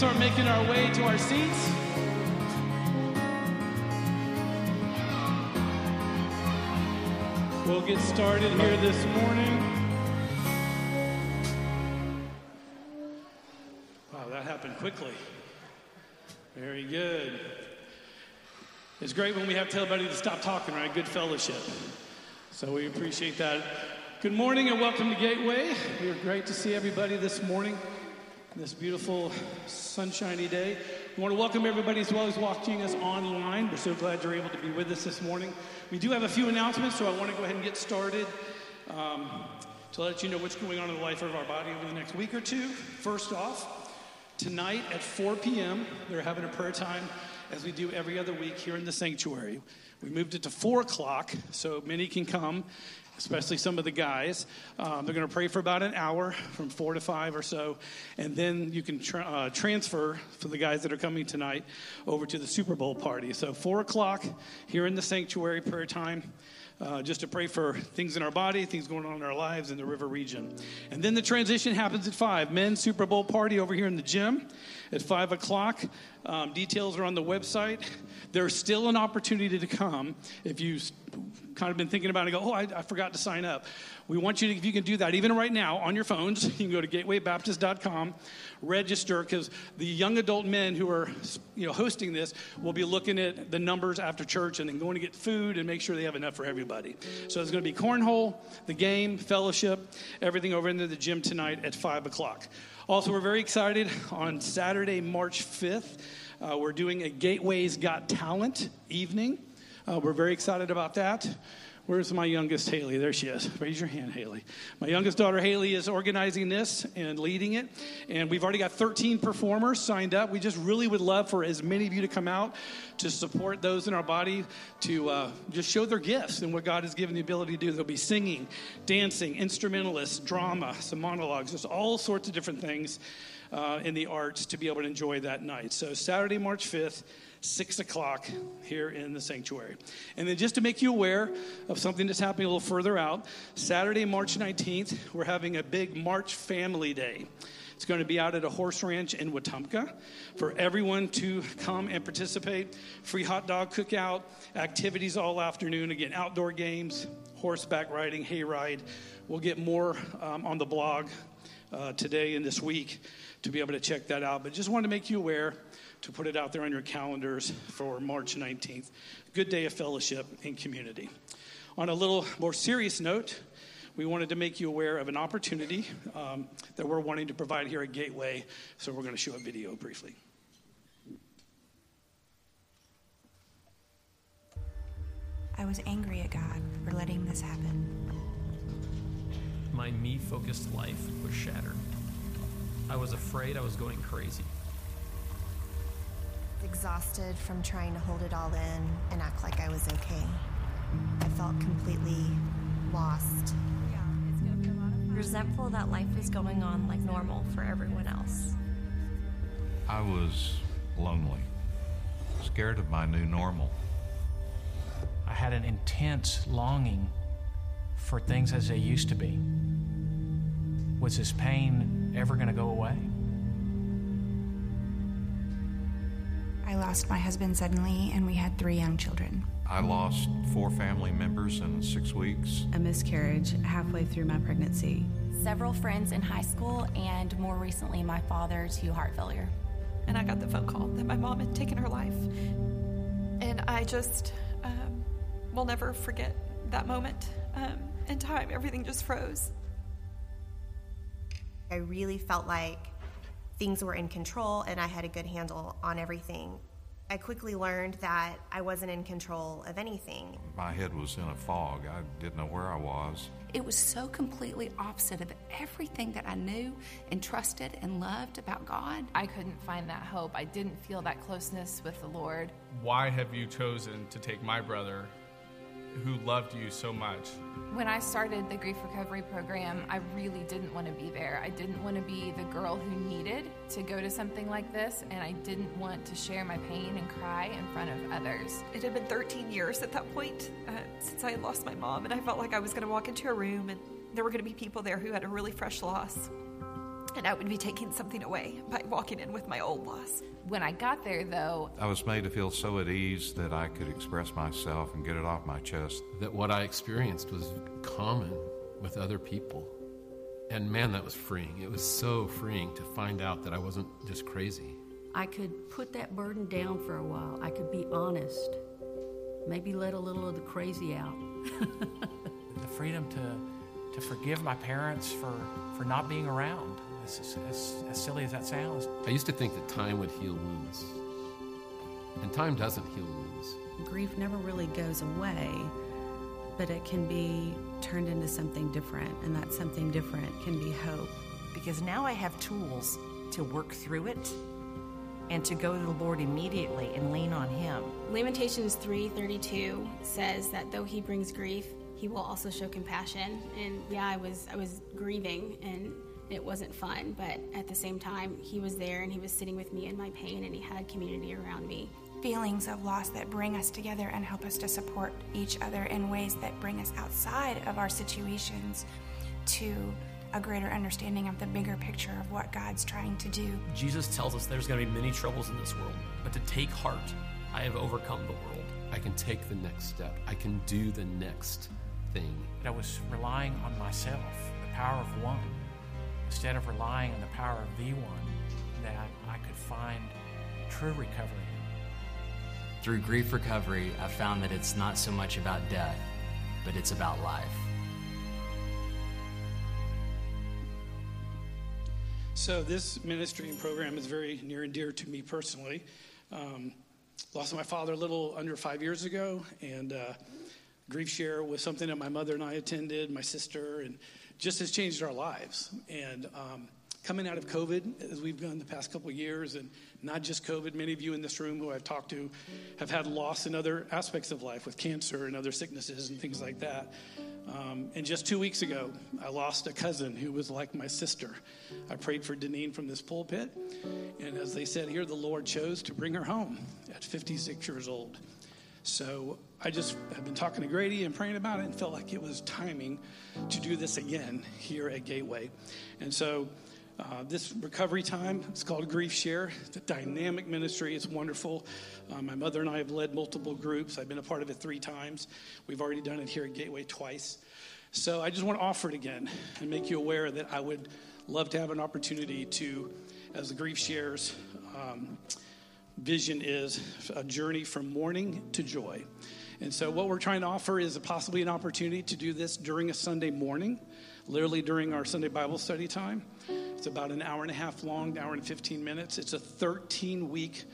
start making our way to our seats. We'll get started here this morning. Wow, that happened quickly. Very good. It's great when we have tell everybody to stop talking, right? Good fellowship. So we appreciate that. Good morning and welcome to Gateway. We are great to see everybody this morning, this beautiful sunshiny day. We want to welcome everybody as well as watching us online. We're so glad you're able to be with us this morning. We do have a few announcements, so I want to go ahead and get started um, to let you know what's going on in the life of our body over the next week or two. First off, tonight at 4 p.m., they're having a prayer time as we do every other week here in the sanctuary. We moved it to 4 o'clock so many can come especially some of the guys. Um, they're going to pray for about an hour, from four to five or so, and then you can tra- uh, transfer for the guys that are coming tonight over to the Super Bowl party. So four o'clock here in the sanctuary prayer time. Uh, just to pray for things in our body, things going on in our lives in the river region. And then the transition happens at 5. Men's Super Bowl party over here in the gym at 5 o'clock. Um, details are on the website. There's still an opportunity to come if you kind of been thinking about it and go, oh, I, I, forgot to sign up. We want you to, if you can do that, even right now on your phones, you can go to gatewaybaptist.com, register, because the young adult men who are you know, hosting this will be looking at the numbers after church and then going to get food and make sure they have enough for everybody. So it's going to be cornhole, the game, fellowship, everything over into the gym tonight at 5 o'clock. Also, we're very excited on Saturday, March 5th. Uh, we're doing a Gateways Got Talent evening. Uh, we're very excited about that. Where's my youngest Haley? There she is. Raise your hand, Haley. My youngest daughter Haley is organizing this and leading it. And we've already got 13 performers signed up. We just really would love for as many of you to come out to support those in our body to uh, just show their gifts and what God has given the ability to do. There'll be singing, dancing, instrumentalists, drama, some monologues, just all sorts of different things uh, in the arts to be able to enjoy that night. So, Saturday, March 5th. 6 o'clock here in the sanctuary. And then just to make you aware of something that's happening a little further out, Saturday, March 19th, we're having a big March Family Day. It's going to be out at a horse ranch in Wetumpka for everyone to come and participate. Free hot dog cookout, activities all afternoon. Again, outdoor games, horseback riding, hayride. We'll get more um, on the blog uh, today and this week to be able to check that out. But just wanted to make you aware to put it out there on your calendars for March 19th. Good day of fellowship and community. On a little more serious note, we wanted to make you aware of an opportunity um, that we're wanting to provide here at Gateway, so we're going to show a video briefly. I was angry at God for letting this happen. My me focused life was shattered. I was afraid I was going crazy exhausted from trying to hold it all in and act like I was okay. I felt completely lost. Resentful that life was going on like normal for everyone else. I was lonely, scared of my new normal. I had an intense longing for things as they used to be. Was this pain ever going to go away? Lost my husband suddenly, and we had three young children. I lost four family members in six weeks. A miscarriage halfway through my pregnancy. Several friends in high school, and more recently, my father to heart failure. And I got the phone call that my mom had taken her life. And I just um, will never forget that moment um, in time. Everything just froze. I really felt like things were in control and I had a good handle on everything. I quickly learned that I wasn't in control of anything. My head was in a fog. I didn't know where I was. It was so completely opposite of everything that I knew and trusted and loved about God. I couldn't find that hope. I didn't feel that closeness with the Lord. Why have you chosen to take my brother who loved you so much. When I started the grief recovery program, I really didn't want to be there. I didn't want to be the girl who needed to go to something like this, and I didn't want to share my pain and cry in front of others. It had been 13 years at that point uh, since I had lost my mom, and I felt like I was going to walk into a room and there were going to be people there who had a really fresh loss. And I would be taking something away by walking in with my old loss. When I got there, though, I was made to feel so at ease that I could express myself and get it off my chest. That what I experienced was common with other people. And man, that was freeing. It was so freeing to find out that I wasn't just crazy. I could put that burden down for a while. I could be honest. Maybe let a little of the crazy out. the freedom to, to forgive my parents for, for not being around, as, as, as silly as that sounds. I used to think that time would heal wounds. And time doesn't heal wounds. Grief never really goes away, but it can be turned into something different, and that something different can be hope. Because now I have tools to work through it and to go to the Lord immediately and lean on Him. Lamentations 3:32 says that though He brings grief, He will also show compassion. And yeah, I was I was grieving and it wasn't fun, but at the same time, He was there and He was sitting with me in my pain, and He had community around me. Feelings of loss that bring us together and help us to support each other in ways that bring us outside of our situations to a greater understanding of the bigger picture of what God's trying to do. Jesus tells us there's going to be many troubles in this world, but to take heart, I have overcome the world. I can take the next step. I can do the next thing. I was relying on myself, the power of one, instead of relying on the power of the one, that I could find true recovery. Through grief recovery, I found that it's not so much about death, but it's about life. So, this ministry and program is very near and dear to me personally. Um, lost my father a little under five years ago, and uh, Grief Share was something that my mother and I attended, my sister, and just has changed our lives. And um, coming out of COVID, as we've done the past couple of years, and not just COVID, many of you in this room who I've talked to have had loss in other aspects of life with cancer and other sicknesses and things like that. Um, and just two weeks ago, I lost a cousin who was like my sister. I prayed for Deneen from this pulpit, and as they said here, the Lord chose to bring her home at 56 years old. So I just have been talking to Grady and praying about it and felt like it was timing to do this again here at Gateway. And so uh, this recovery time, it's called Grief Share. It's a dynamic ministry. It's wonderful. Uh, my mother and I have led multiple groups. I've been a part of it three times. We've already done it here at Gateway twice. So I just want to offer it again and make you aware that I would love to have an opportunity to, as the Grief Shares um, vision is, a journey from mourning to joy. And so, what we're trying to offer is possibly an opportunity to do this during a Sunday morning, literally during our Sunday Bible study time. It's about an hour and a half long, hour and 15 minutes. It's a 13 week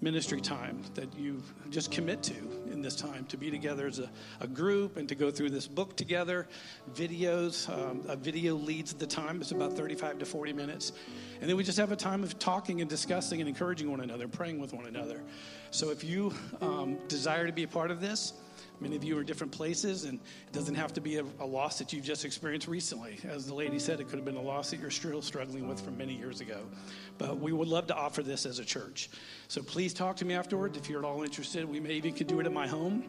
ministry time that you just commit to in this time to be together as a, a group and to go through this book together. Videos, um, a video leads the time. It's about 35 to 40 minutes. And then we just have a time of talking and discussing and encouraging one another, praying with one another. So if you um, desire to be a part of this, Many of you are in different places, and it doesn't have to be a, a, loss that you've just experienced recently. As the lady said, it could have been a loss that you're still struggling with from many years ago. But we would love to offer this as a church. So please talk to me afterwards if you're at all interested. We may even could do it at my home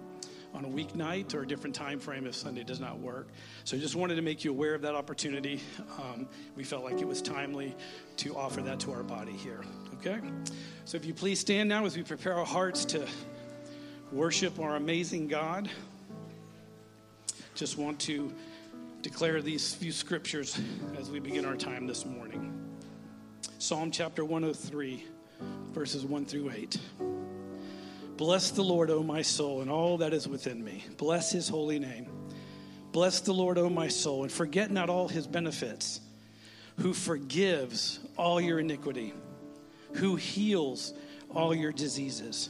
on a weeknight or a different time frame if Sunday does not work. So I just wanted to make you aware of that opportunity. Um, we felt like it was timely to offer that to our body here. Okay? So if you please stand now as we prepare our hearts to worship our amazing God. Just want to declare these few scriptures as we begin our time this morning. Psalm chapter 103, verses 1 through 8. Bless the Lord, O my soul, and all that is within me. Bless his holy name. Bless the Lord, O my soul, and forget not all his benefits, who forgives all your iniquity, who heals all your diseases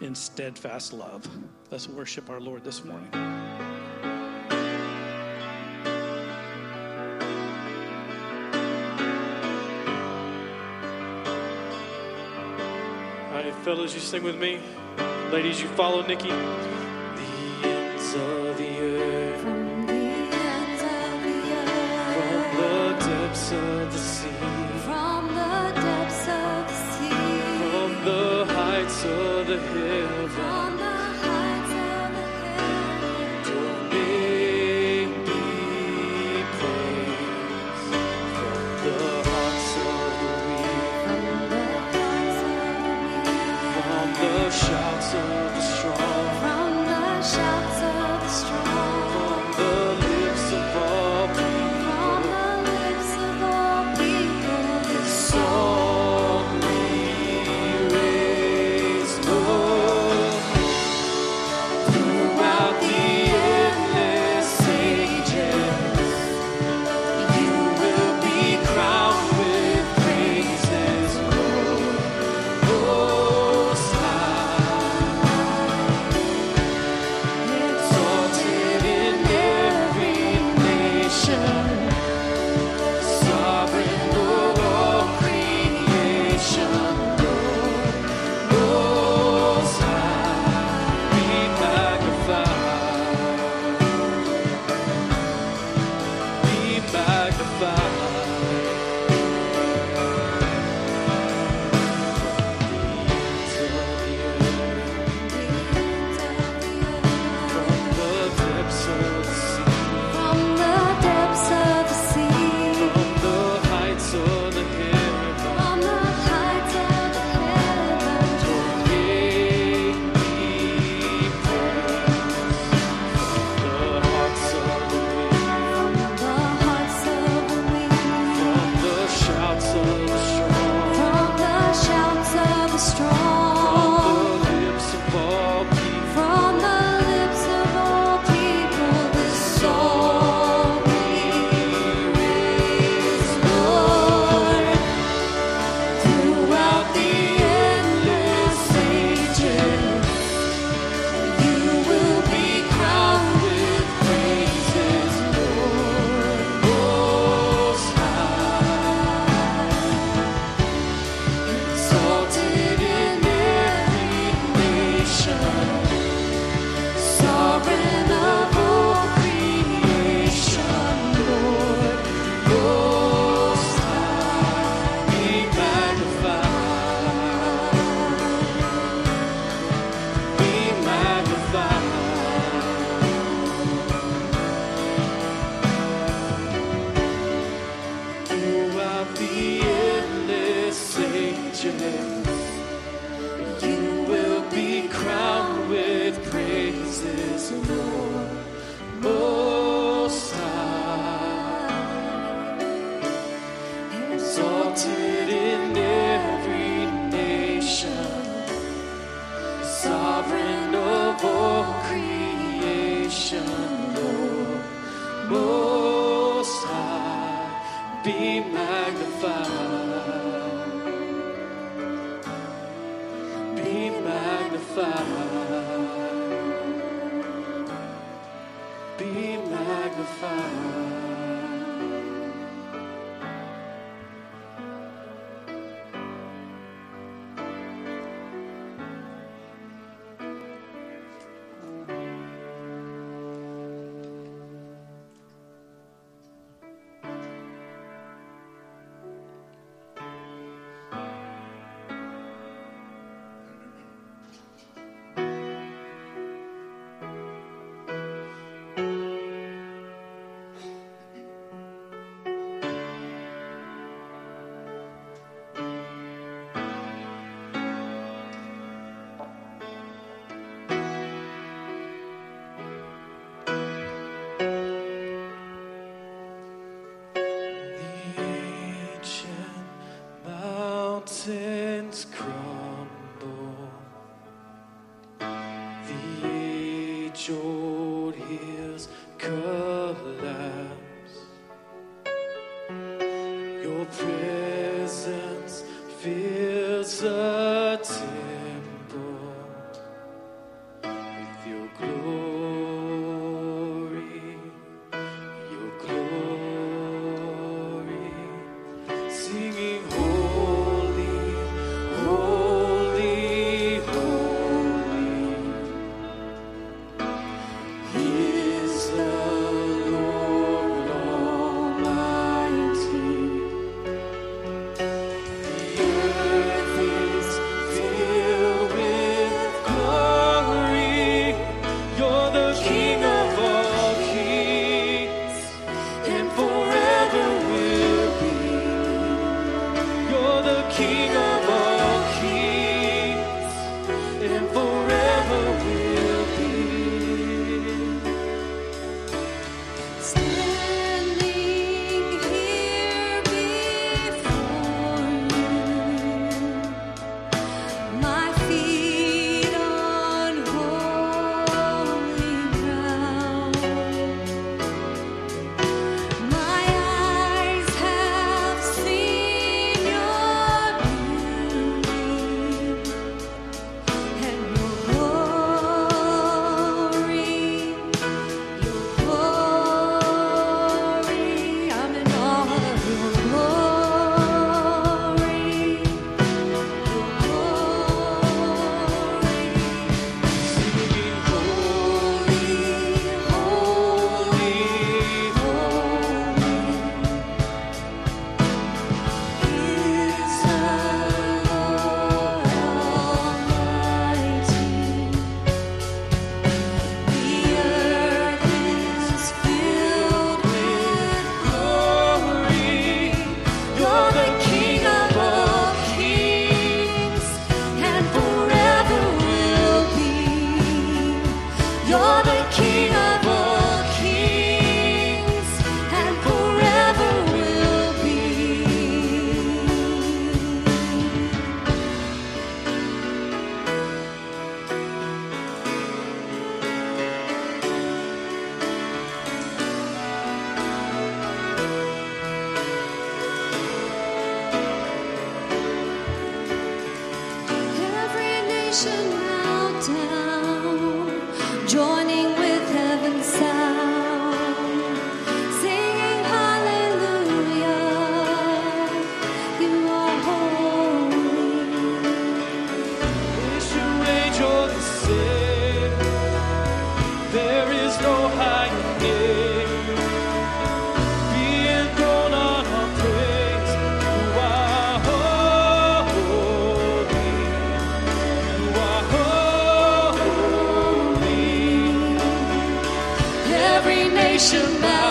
in steadfast love. Let's worship our Lord this morning. All right, fellas, you sing with me. Ladies, you follow Nikki. Every nation bows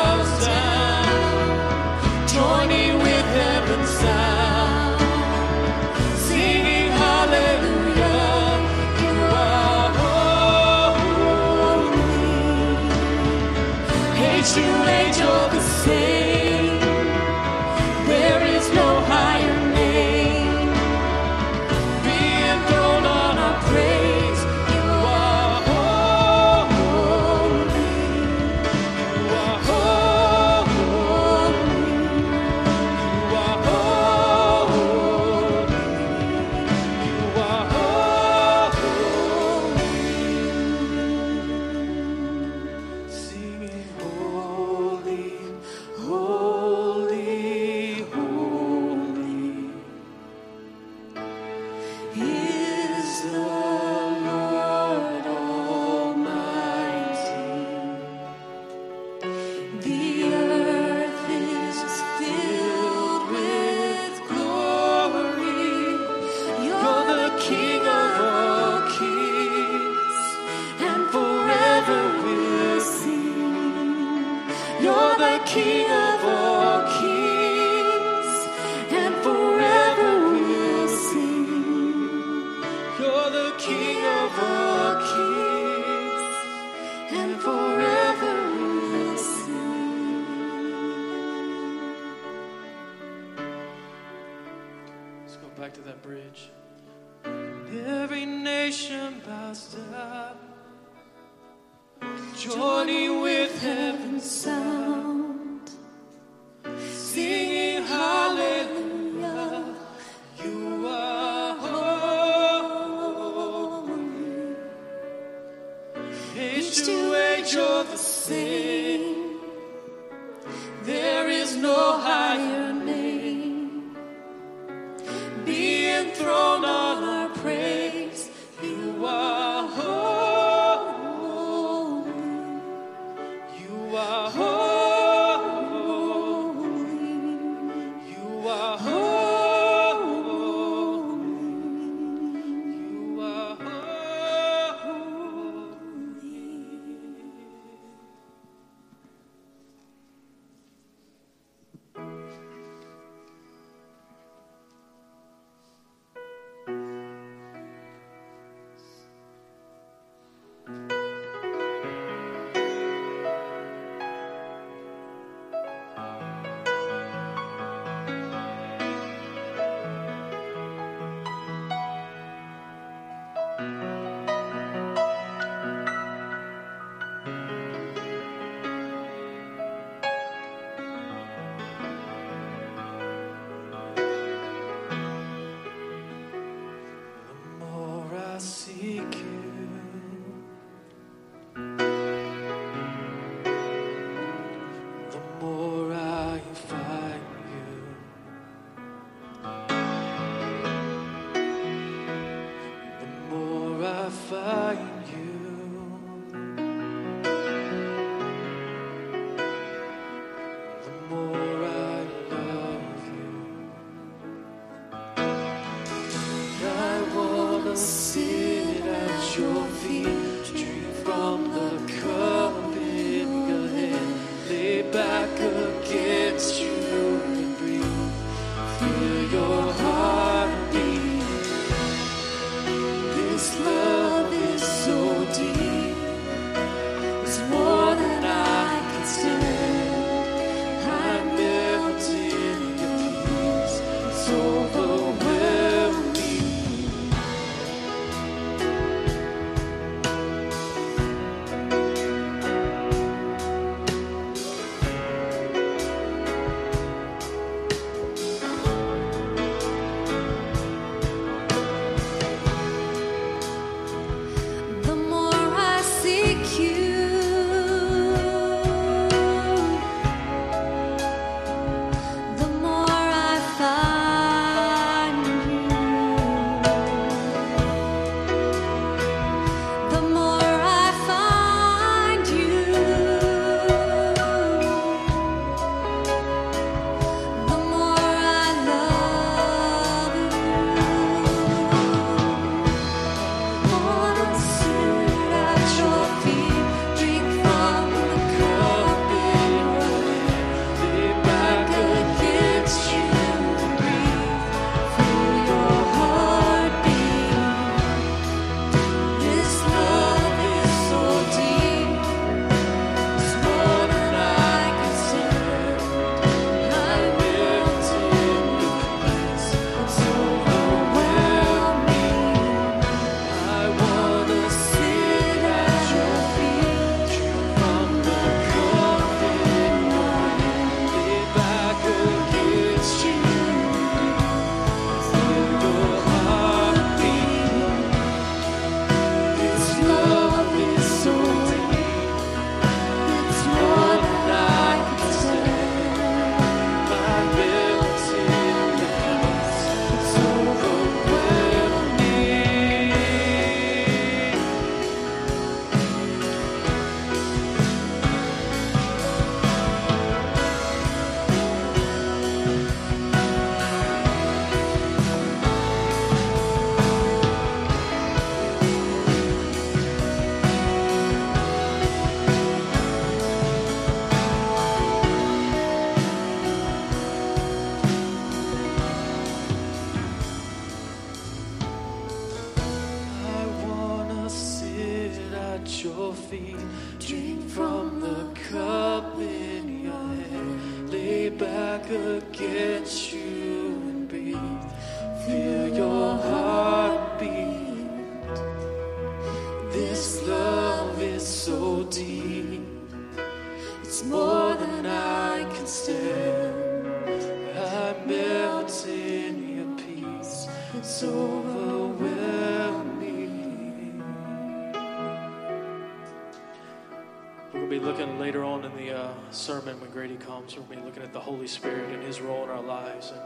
Holy Spirit and His role in our lives. And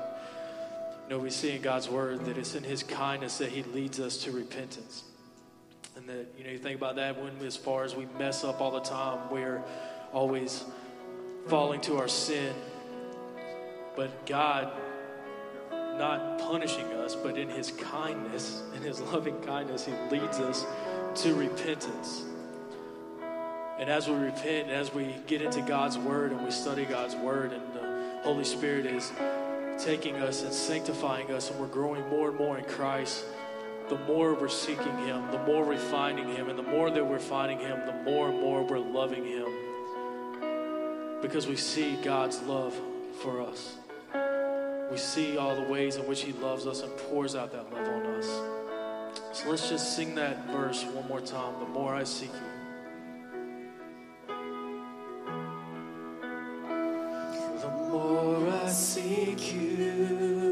you know, we see in God's Word that it's in His kindness that He leads us to repentance. And that, you know, you think about that when, as far as we mess up all the time, we're always falling to our sin. But God, not punishing us, but in His kindness, in His loving kindness, He leads us to repentance. And as we repent, as we get into God's Word and we study God's Word, and Holy Spirit is taking us and sanctifying us, and we're growing more and more in Christ, the more we're seeking Him, the more we're finding Him, and the more that we're finding Him, the more and more we're loving Him. Because we see God's love for us. We see all the ways in which He loves us and pours out that love on us. So let's just sing that verse one more time. The more I seek you. More I seek you,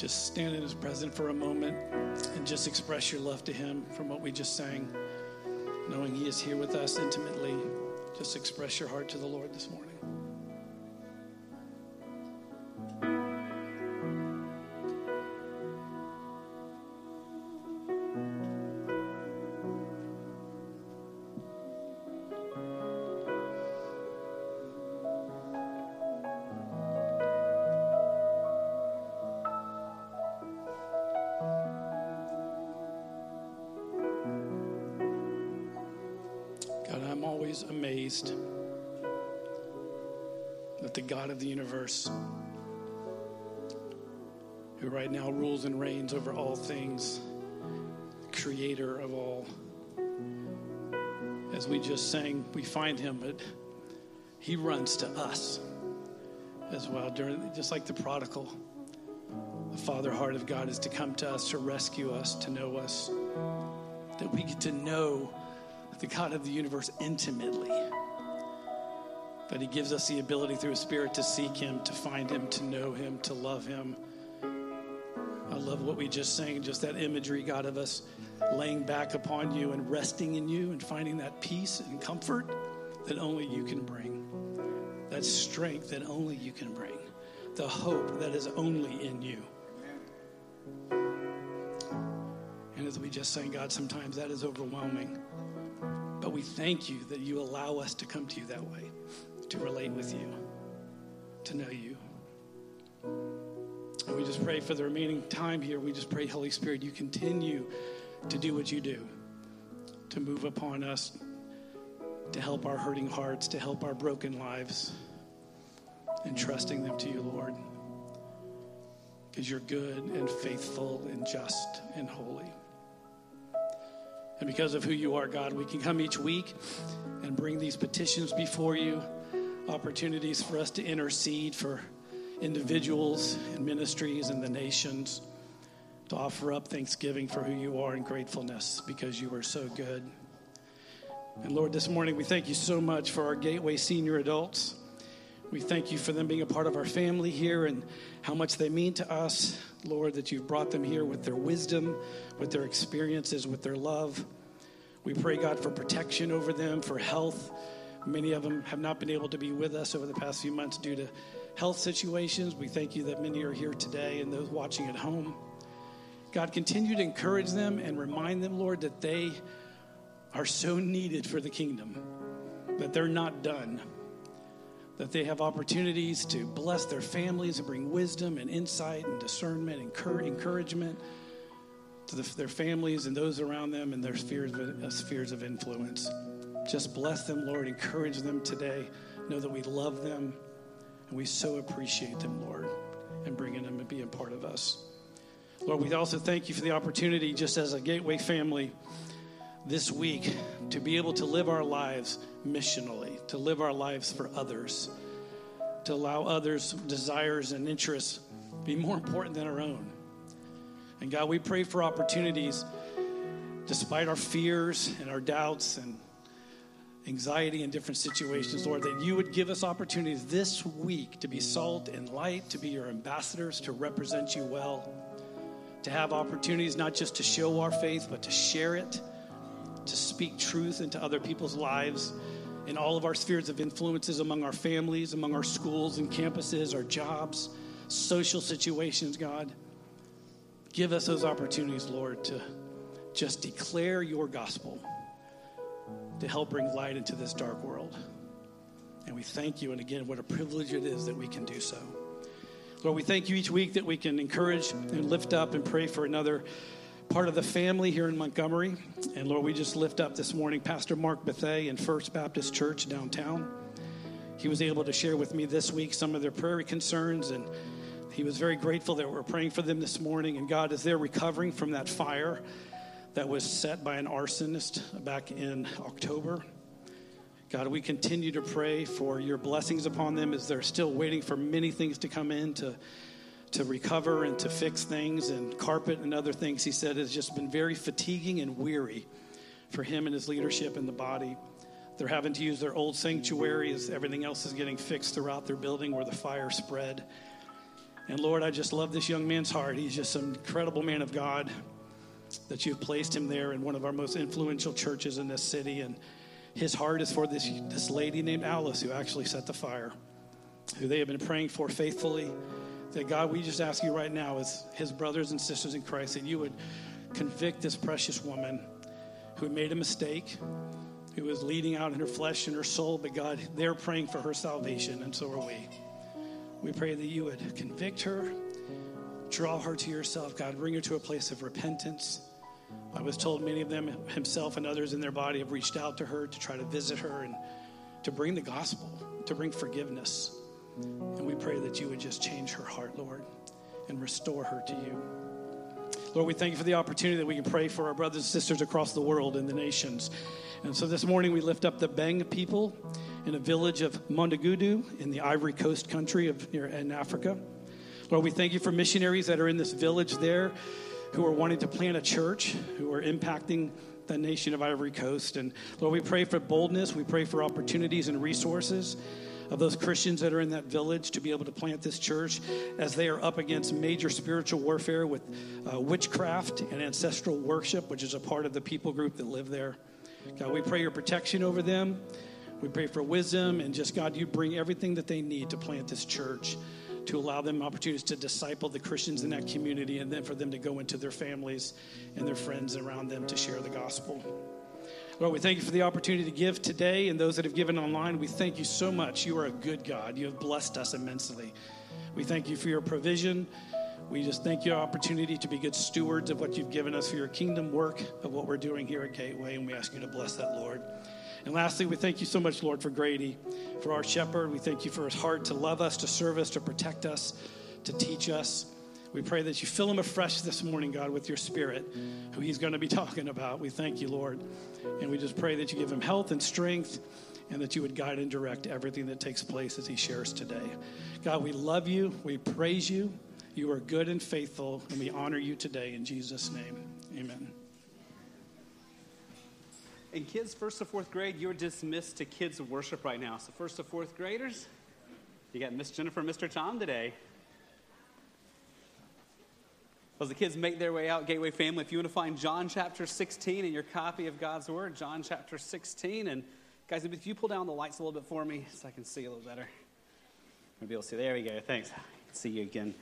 just stand in His presence for a moment and just express your love to Him from what we just sang. Knowing He is here with us intimately, just express your heart to the Lord this morning. Reigns over all things, creator of all, as we just sang, we find him, but he runs to us as well. During, just like the prodigal, the father heart of God is to come to us, to rescue us, to know us, that we get to know the God of the universe intimately. That He gives us the ability through His Spirit to seek Him, to find Him, to know Him, to love Him. Love what we just sang, just that imagery, God, of us laying back upon you and resting in you and finding that peace and comfort that only you can bring, that strength that only you can bring, the hope that is only in you. And as we just sang, God, sometimes that is overwhelming. But we thank you that you allow us to come to you that way, to relate with you, to know you. Just pray for the remaining time here. We just pray, Holy Spirit, you continue to do what you do, to move upon us, to help our hurting hearts, to help our broken lives, and trusting them to you, Lord. Because you're good and faithful and just and holy. And because of who you are, God, we can come each week and bring these petitions before you, opportunities for us to intercede for individuals and ministries and the nations, to offer up thanksgiving for who you are and gratefulness because you are so good. And Lord, this morning we thank you so much for our Gateway senior adults. We thank you for them being a part of our family here and how much they mean to us. Lord, that you've brought them here with their wisdom, with their experiences, with their love. We pray, God, for protection over them, for health. Many of them have not been able to be with us over the past few months due to health situations. We thank you that many are here today and those watching at home. God, continue to encourage them and remind them, Lord, that they are so needed for the kingdom, that they're not done that they have opportunities to bless their families and bring wisdom and insight and discernment and encouragement to the, their families and those around them and their spheres of, uh, spheres of influence. Just bless them, Lord. Encourage them today. Know that we love them and we so appreciate them, Lord, and bringing them and being part of us. Lord, we also thank you for the opportunity, just as a Gateway family, this week to be able to live our lives missionally, to live our lives for others, to allow others' desires and interests be more important than our own. And God, we pray for opportunities despite our fears and our doubts and anxiety in different situations, Lord, that you would give us opportunities this week to be salt and light, to be your ambassadors, to represent you well, to have opportunities not just to show our faith, but to share it to speak truth into other people's lives in all of our spheres of influences among our families, among our schools and campuses, our jobs, social situations, God. Give us those opportunities, Lord, to just declare your gospel to help bring light into this dark world. And we thank you. And again, what a privilege it is that we can do so. Lord, we thank you each week that we can encourage and lift up and pray for another part of the family here in Montgomery. And Lord, we just lift up this morning Pastor Mark Bethay in First Baptist Church downtown. He was able to share with me this week some of their prayer concerns, and he was very grateful that we're praying for them this morning. And God, as they're recovering from that fire that was set by an arsonist back in October, God, we continue to pray for your blessings upon them as they're still waiting for many things to come in to to recover and to fix things and carpet and other things he said has just been very fatiguing and weary for him and his leadership in the body. They're having to use their old sanctuary as everything else is getting fixed throughout their building where the fire spread. And Lord, I just love this young man's heart. He's just an incredible man of God that you've placed him there in one of our most influential churches in this city. And his heart is for this, this lady named Alice who actually set the fire, who they have been praying for faithfully. That God, we just ask you right now, as his brothers and sisters in Christ, that you would convict this precious woman who made a mistake, who was leading out in her flesh and her soul, but God, they're praying for her salvation, and so are we. We pray that you would convict her, draw her to yourself, God, bring her to a place of repentance. I was told many of them, himself and others in their body, have reached out to her to try to visit her and to bring the gospel, to bring forgiveness. And we pray that you would just change her heart, Lord, and restore her to you. Lord, we thank you for the opportunity that we can pray for our brothers and sisters across the world and the nations. And so this morning we lift up the Beng people in a village of Mondagudu in the Ivory Coast country of near in Africa. Lord, we thank you for missionaries that are in this village there who are wanting to plant a church, who are impacting the nation of Ivory Coast. And Lord, we pray for boldness, we pray for opportunities and resources of those Christians that are in that village to be able to plant this church as they are up against major spiritual warfare with uh, witchcraft and ancestral worship, which is a part of the people group that live there. God, we pray your protection over them. We pray for wisdom and just, God, you bring everything that they need to plant this church to allow them opportunities to disciple the Christians in that community and then for them to go into their families and their friends around them to share the gospel. Lord, we thank you for the opportunity to give today and those that have given online. We thank you so much. You are a good God. You have blessed us immensely. We thank you for your provision. We just thank you for opportunity to be good stewards of what you've given us for your kingdom work of what we're doing here at Gateway, and we ask you to bless that, Lord. And lastly, we thank you so much, Lord, for Grady, for our shepherd. We thank you for his heart to love us, to serve us, to protect us, to teach us. We pray that you fill him afresh this morning, God, with your spirit, who he's going to be talking about. We thank you, Lord. And we just pray that you give him health and strength and that you would guide and direct everything that takes place as he shares today. God, we love you. We praise you. You are good and faithful, and we honor you today in Jesus' name. Amen. And kids, first to fourth grade, you're dismissed to kids worship right now. So, first to fourth graders, you got Miss Jennifer Mr. Tom today. As the kids make their way out, Gateway family, if you want to find John chapter 16 in your copy of God's Word, John chapter 16. And guys, if you pull down the lights a little bit for me so I can see a little better. Maybe you'll see. There we go. Thanks. See you again.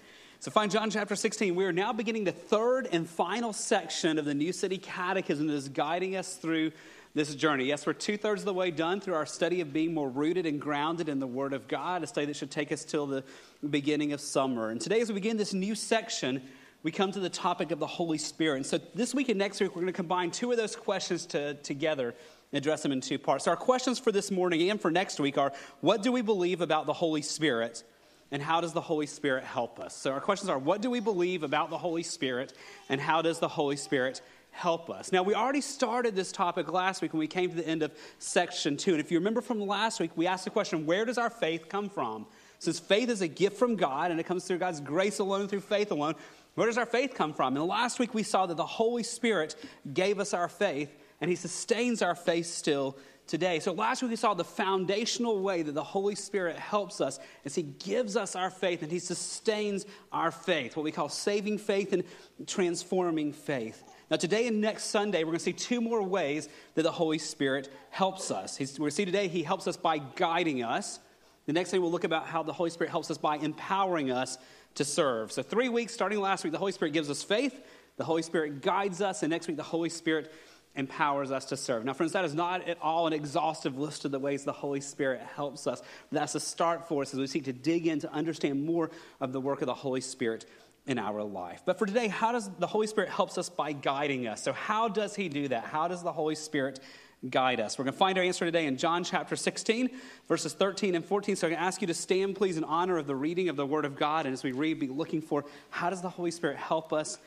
So, find John chapter 16. We are now beginning the third and final section of the New City Catechism that is guiding us through this journey. Yes, we're two thirds of the way done through our study of being more rooted and grounded in the Word of God, a study that should take us till the beginning of summer. And today, as we begin this new section, we come to the topic of the Holy Spirit. And so, this week and next week, we're going to combine two of those questions to, together and address them in two parts. So, our questions for this morning and for next week are what do we believe about the Holy Spirit? And how does the Holy Spirit help us? So, our questions are what do we believe about the Holy Spirit? And how does the Holy Spirit help us? Now, we already started this topic last week when we came to the end of section two. And if you remember from last week, we asked the question where does our faith come from? Since faith is a gift from God and it comes through God's grace alone, through faith alone, where does our faith come from? And last week we saw that the Holy Spirit gave us our faith and He sustains our faith still today. So last week we saw the foundational way that the Holy Spirit helps us is He gives us our faith and He sustains our faith, what we call saving faith and transforming faith. Now, today and next Sunday, we're going to see two more ways that the Holy Spirit helps us. He's, we're going to see today He helps us by guiding us. The next thing we'll look about how the Holy Spirit helps us by empowering us to serve. So, three weeks starting last week, the Holy Spirit gives us faith, the Holy Spirit guides us, and next week, the Holy Spirit empowers us to serve. Now, friends, that is not at all an exhaustive list of the ways the Holy Spirit helps us. That's a start for us as we seek to dig in to understand more of the work of the Holy Spirit in our life. But for today, how does the Holy Spirit helps us by guiding us? So how does he do that? How does the Holy Spirit guide us? We're going to find our answer today in John chapter 16, verses 13 and 14. So I'm going to ask you to stand, please, in honor of the reading of the Word of God. And as we read, be looking for how does the Holy Spirit help us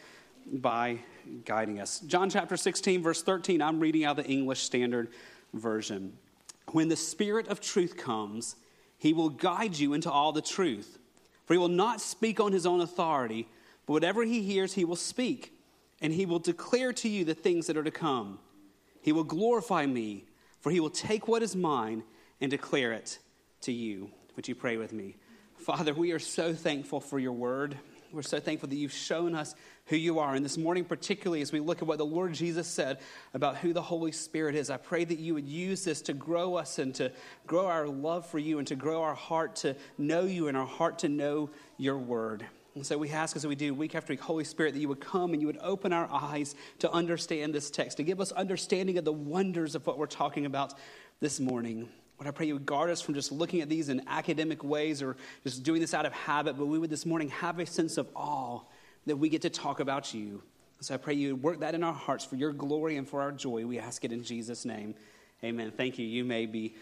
by guiding us. John chapter 16, verse 13, I'm reading out the English Standard Version. When the Spirit of truth comes, he will guide you into all the truth. For he will not speak on his own authority, but whatever he hears, he will speak, and he will declare to you the things that are to come. He will glorify me, for he will take what is mine and declare it to you. Would you pray with me? Father, we are so thankful for your word. We're so thankful that you've shown us who you are. And this morning, particularly as we look at what the Lord Jesus said about who the Holy Spirit is, I pray that you would use this to grow us and to grow our love for you and to grow our heart to know you and our heart to know your word. And so we ask as we do week after week, Holy Spirit, that you would come and you would open our eyes to understand this text, to give us understanding of the wonders of what we're talking about this morning. Lord, I pray you would guard us from just looking at these in academic ways or just doing this out of habit, but we would this morning have a sense of awe that we get to talk about you. So I pray you work that in our hearts for your glory and for our joy. We ask it in Jesus' name. Amen. Thank you. You may be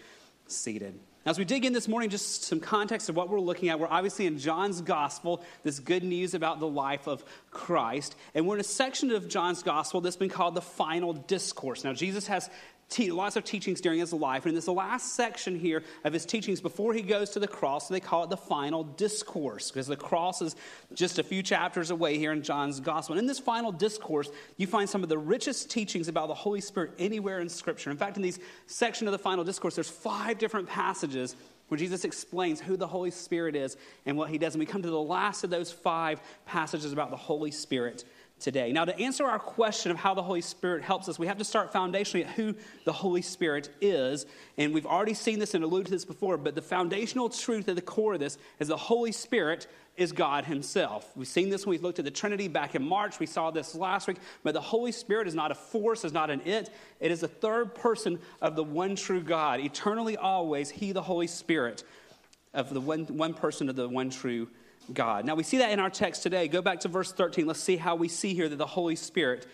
seated. As we dig in this morning, just some context of what we're looking at. We're obviously in John's gospel, this good news about the life of Christ. And we're in a section of John's gospel that's been called the final discourse. Now, Jesus has te- lots of teachings during his life. And in this last section here of his teachings before he goes to the cross, they call it the final discourse because the cross is just a few chapters away here in John's gospel. And in this final discourse, you find some of the richest teachings about the Holy Spirit anywhere in Scripture. In fact, in these section of the final discourse, there's five different passages where Jesus explains who the Holy Spirit is and what he does. And we come to the last of those five passages about the Holy Spirit today. Now, to answer our question of how the Holy Spirit helps us, we have to start foundationally at who the Holy Spirit is. And we've already seen this and alluded to this before, but the foundational truth at the core of this is the Holy Spirit is God Himself. We've seen this when we looked at the Trinity back in March. We saw this last week. But the Holy Spirit is not a force, is not an it. It is the third person of the one true God. Eternally, always, He, the Holy Spirit, of the one, one person of the one true God. Now we see that in our text today. Go back to verse 13. Let's see how we see here that the Holy Spirit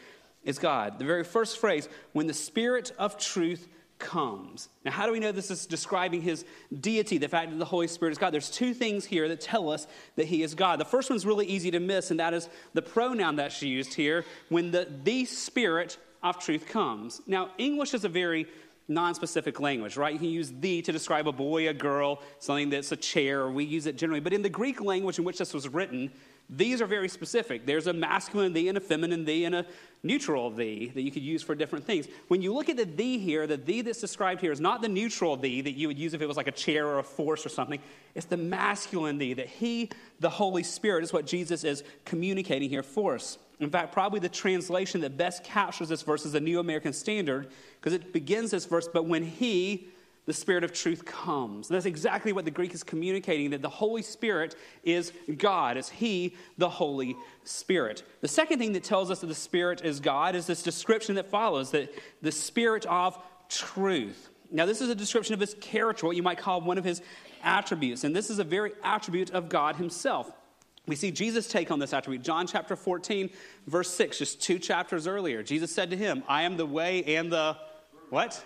is God. The very first phrase, when the Spirit of truth comes. Now, how do we know this is describing his deity, the fact that the Holy Spirit is God? There's two things here that tell us that he is God. The first one's really easy to miss, and that is the pronoun that's used here when the, the Spirit of truth comes. Now, English is a very non-specific language, right? You can use the to describe a boy, a girl, something that's a chair. We use it generally. But in the Greek language in which this was written, these are very specific. There's a masculine thee and a feminine thee and a neutral thee that you could use for different things. When you look at the thee here, the thee that's described here is not the neutral thee that you would use if it was like a chair or a force or something. It's the masculine thee that he, the Holy Spirit, is what Jesus is communicating here for us. In fact, probably the translation that best captures this verse is the New American Standard because it begins this verse, but when he, the Spirit of truth, comes. And that's exactly what the Greek is communicating that the Holy Spirit is God, is He, the Holy Spirit. The second thing that tells us that the Spirit is God is this description that follows that the Spirit of truth. Now, this is a description of his character, what you might call one of his attributes. And this is a very attribute of God Himself. We see Jesus take on this attribute. John chapter 14, verse 6, just two chapters earlier. Jesus said to him, I am the way and the what?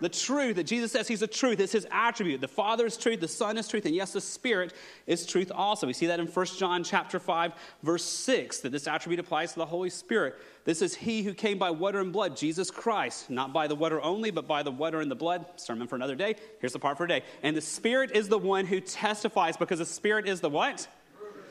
The truth. That Jesus says he's the truth. It's his attribute. The Father is truth, the Son is truth, and yes, the Spirit is truth also. We see that in 1 John chapter 5, verse 6, that this attribute applies to the Holy Spirit. This is he who came by water and blood, Jesus Christ, not by the water only, but by the water and the blood. Sermon for another day. Here's the part for today. And the Spirit is the one who testifies because the Spirit is the what?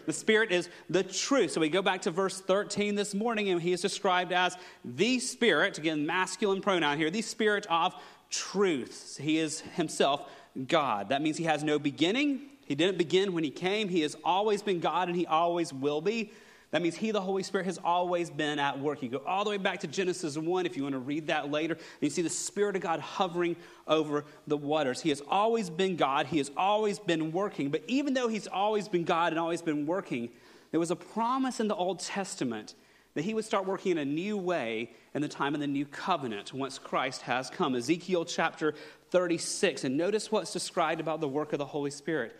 The Spirit is the truth. So we go back to verse 13 this morning, and he is described as the Spirit, again, masculine pronoun here, the Spirit of truth. He is himself God. That means he has no beginning. He didn't begin when he came. He has always been God, and he always will be. That means He, the Holy Spirit, has always been at work. You go all the way back to Genesis 1 if you want to read that later, and you see the Spirit of God hovering over the waters. He has always been God, He has always been working. But even though He's always been God and always been working, there was a promise in the Old Testament that He would start working in a new way in the time of the new covenant once Christ has come. Ezekiel chapter 36. And notice what's described about the work of the Holy Spirit.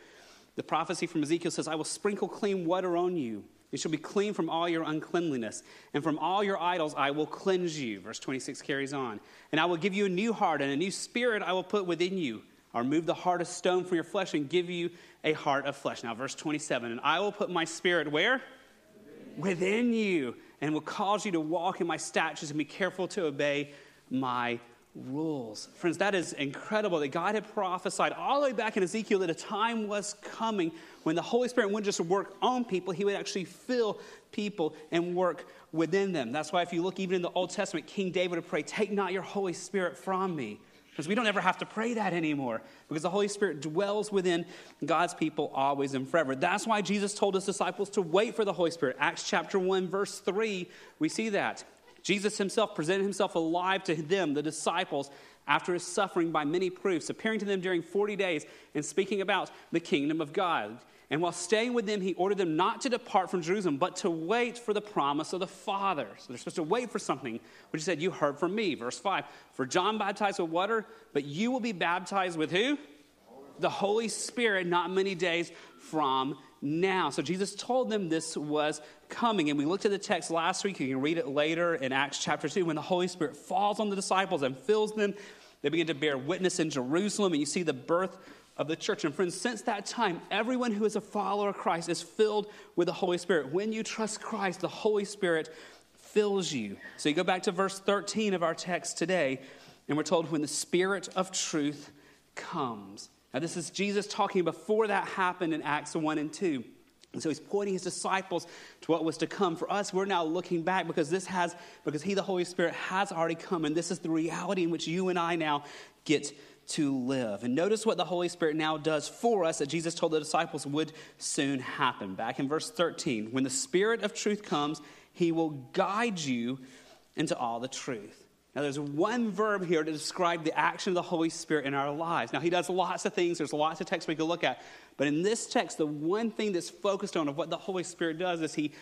The prophecy from Ezekiel says, I will sprinkle clean water on you you shall be clean from all your uncleanliness, and from all your idols I will cleanse you. Verse 26 carries on. And I will give you a new heart, and a new spirit I will put within you. I'll remove the heart of stone from your flesh and give you a heart of flesh. Now, verse 27 And I will put my spirit where? Within you, and will cause you to walk in my statutes and be careful to obey my rules. Friends, that is incredible that God had prophesied all the way back in Ezekiel that a time was coming when the Holy Spirit wouldn't just work on people, He would actually fill people and work within them. That's why, if you look even in the Old Testament, King David would pray, Take not your Holy Spirit from me. Because we don't ever have to pray that anymore because the Holy Spirit dwells within God's people always and forever. That's why Jesus told his disciples to wait for the Holy Spirit. Acts chapter 1, verse 3, we see that. Jesus himself presented himself alive to them, the disciples, after his suffering by many proofs, appearing to them during 40 days and speaking about the kingdom of God. And while staying with them, he ordered them not to depart from Jerusalem, but to wait for the promise of the Father. So they're supposed to wait for something, which he said, You heard from me. Verse 5 For John baptized with water, but you will be baptized with who? The Holy Spirit, not many days from now. So Jesus told them this was coming. And we looked at the text last week. You can read it later in Acts chapter 2 when the Holy Spirit falls on the disciples and fills them. They begin to bear witness in Jerusalem, and you see the birth of the church. And friends, since that time, everyone who is a follower of Christ is filled with the Holy Spirit. When you trust Christ, the Holy Spirit fills you. So you go back to verse 13 of our text today, and we're told when the Spirit of truth comes. Now, this is Jesus talking before that happened in Acts 1 and 2. And so he's pointing his disciples to what was to come. For us, we're now looking back because this has, because he, the Holy Spirit, has already come. And this is the reality in which you and I now get to live. And notice what the Holy Spirit now does for us that Jesus told the disciples would soon happen. Back in verse 13, when the Spirit of truth comes, he will guide you into all the truth. Now, there's one verb here to describe the action of the Holy Spirit in our lives. Now, he does lots of things, there's lots of texts we could look at. But in this text, the one thing that's focused on of what the Holy Spirit does is he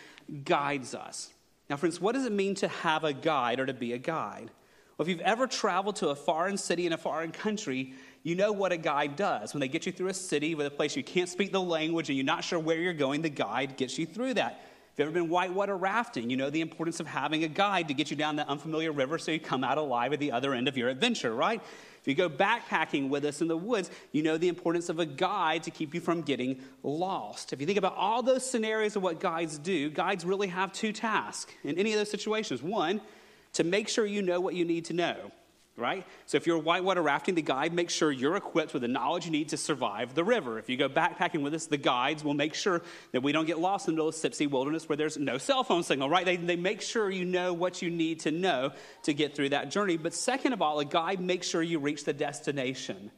guides us. Now, friends, what does it mean to have a guide or to be a guide? Well, if you've ever traveled to a foreign city in a foreign country, you know what a guide does. When they get you through a city with a place you can't speak the language and you're not sure where you're going, the guide gets you through that. If you've ever been whitewater rafting, you know the importance of having a guide to get you down that unfamiliar river so you come out alive at the other end of your adventure, right? If you go backpacking with us in the woods, you know the importance of a guide to keep you from getting lost. If you think about all those scenarios of what guides do, guides really have two tasks in any of those situations. One, to make sure you know what you need to know right? So if you're whitewater rafting, the guide makes sure you're equipped with the knowledge you need to survive the river. If you go backpacking with us, the guides will make sure that we don't get lost in the middle of wilderness where there's no cell phone signal, right? They, they make sure you know what you need to know to get through that journey. But second of all, a guide makes sure you reach the destination.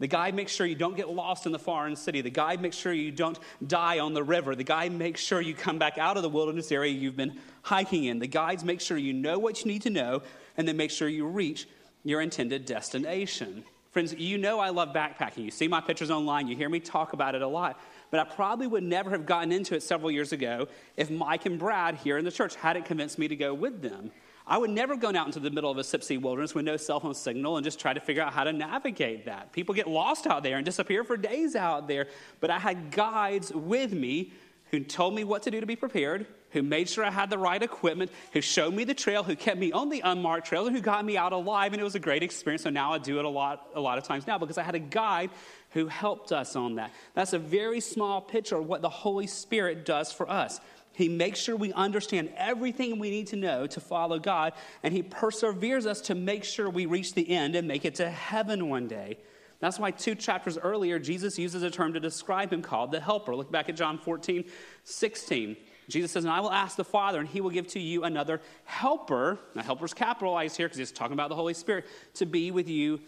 The guide makes sure you don't get lost in the foreign city. The guide makes sure you don't die on the river. The guide makes sure you come back out of the wilderness area you've been hiking in. The guides make sure you know what you need to know and then make sure you reach your intended destination. Friends, you know I love backpacking. You see my pictures online, you hear me talk about it a lot. But I probably would never have gotten into it several years ago if Mike and Brad here in the church hadn't convinced me to go with them. I would never have gone out into the middle of a Sipsey wilderness with no cell phone signal and just try to figure out how to navigate that. People get lost out there and disappear for days out there. But I had guides with me who told me what to do to be prepared, who made sure I had the right equipment, who showed me the trail, who kept me on the unmarked trail, and who got me out alive. And it was a great experience. So now I do it a lot, a lot of times now because I had a guide who helped us on that. That's a very small picture of what the Holy Spirit does for us. He makes sure we understand everything we need to know to follow God, and He perseveres us to make sure we reach the end and make it to heaven one day. That's why two chapters earlier, Jesus uses a term to describe Him called the Helper. Look back at John 14, 16. Jesus says, And I will ask the Father, and He will give to you another helper. Now, helper's capitalized here because He's talking about the Holy Spirit, to be with you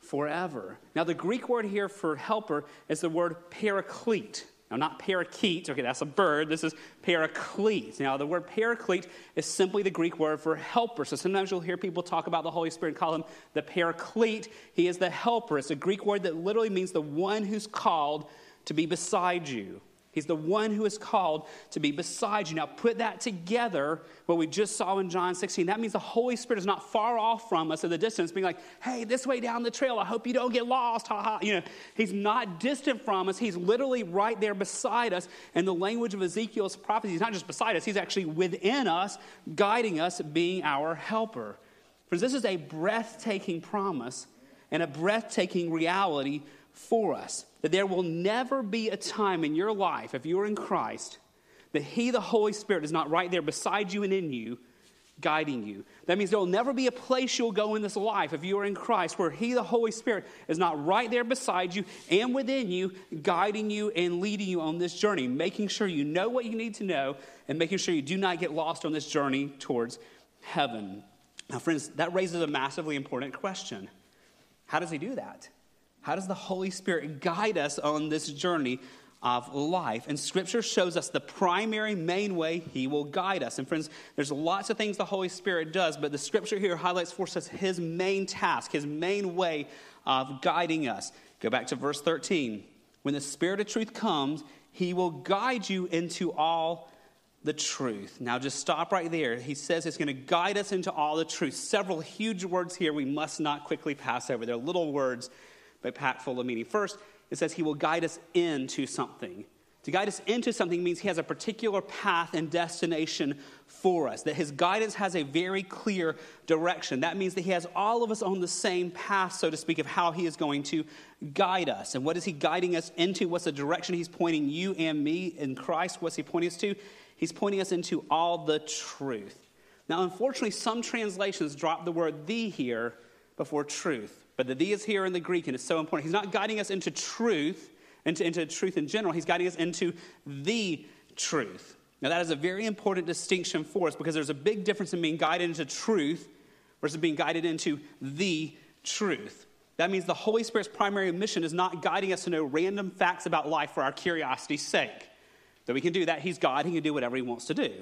forever. Now, the Greek word here for helper is the word paraclete. Now, not parakeet, okay, that's a bird. This is paraclete. Now, the word paraclete is simply the Greek word for helper. So sometimes you'll hear people talk about the Holy Spirit and call him the paraclete. He is the helper. It's a Greek word that literally means the one who's called to be beside you. He's the one who is called to be beside you. Now, put that together, what we just saw in John 16. That means the Holy Spirit is not far off from us in the distance, being like, hey, this way down the trail, I hope you don't get lost. Ha ha. You know, he's not distant from us. He's literally right there beside us. And the language of Ezekiel's prophecy, he's not just beside us, he's actually within us, guiding us, being our helper. Friends, this is a breathtaking promise and a breathtaking reality for us that there will never be a time in your life, if you're in Christ, that He, the Holy Spirit, is not right there beside you and in you, guiding you. That means there will never be a place you'll go in this life if you are in Christ where He, the Holy Spirit, is not right there beside you and within you, guiding you and leading you on this journey, making sure you know what you need to know and making sure you do not get lost on this journey towards heaven. Now, friends, that raises a massively important question. How does He do that? How does the Holy Spirit guide us on this journey of life? And Scripture shows us the primary, main way He will guide us. And friends, there's lots of things the Holy Spirit does, but the Scripture here highlights for us His main task, His main way of guiding us. Go back to verse 13. When the Spirit of truth comes, He will guide you into all the truth. Now, just stop right there. He says it's going to guide us into all the truth. Several huge words here we must not quickly pass over. They're little words, but packed full of meaning. First, it says He will guide us into something. To guide us into something means He has a particular path and destination for us, that His guidance has a very clear direction. That means that He has all of us on the same path, so to speak, of how He is going to guide us. And what is He guiding us into? What's the direction He's pointing you and me in Christ? What's He pointing us to? He's pointing us into all the truth. Now, unfortunately, some translations drop the word the here before truth. But the the is here in the Greek, and it's so important. He's not guiding us into truth, into, into truth in general. He's guiding us into the truth. Now, that is a very important distinction for us because there's a big difference in being guided into truth versus being guided into the truth. That means the Holy Spirit's primary mission is not guiding us to know random facts about life for our curiosity's sake. Though we can do that, he's God, he can do whatever he wants to do.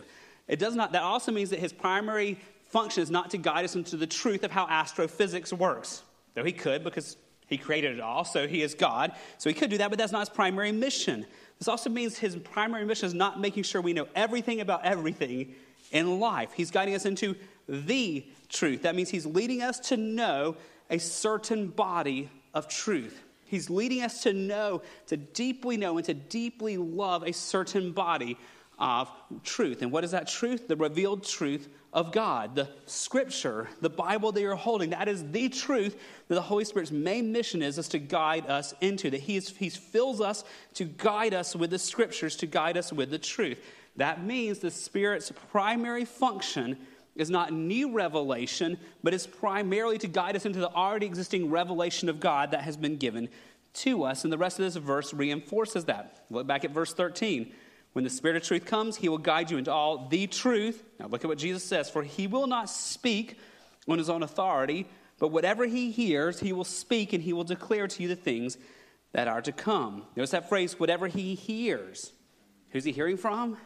It does not, that also means that his primary function is not to guide us into the truth of how astrophysics works. Though he could, because he created it all, so he is God. So he could do that, but that's not his primary mission. This also means his primary mission is not making sure we know everything about everything in life. He's guiding us into the truth. That means he's leading us to know a certain body of truth. He's leading us to know, to deeply know, and to deeply love a certain body of truth. And what is that truth? The revealed truth of God, the scripture, the Bible that you're holding. That is the truth that the Holy Spirit's main mission is, is to guide us into. That He, is, he fills us to guide us with the scriptures, to guide us with the truth. That means the Spirit's primary function is not new revelation, but is primarily to guide us into the already existing revelation of God that has been given to us. And the rest of this verse reinforces that. Look back at verse 13. When the Spirit of truth comes, he will guide you into all the truth. Now look at what Jesus says For he will not speak on his own authority, but whatever he hears, he will speak and he will declare to you the things that are to come. Notice that phrase, whatever he hears. Who's he hearing from?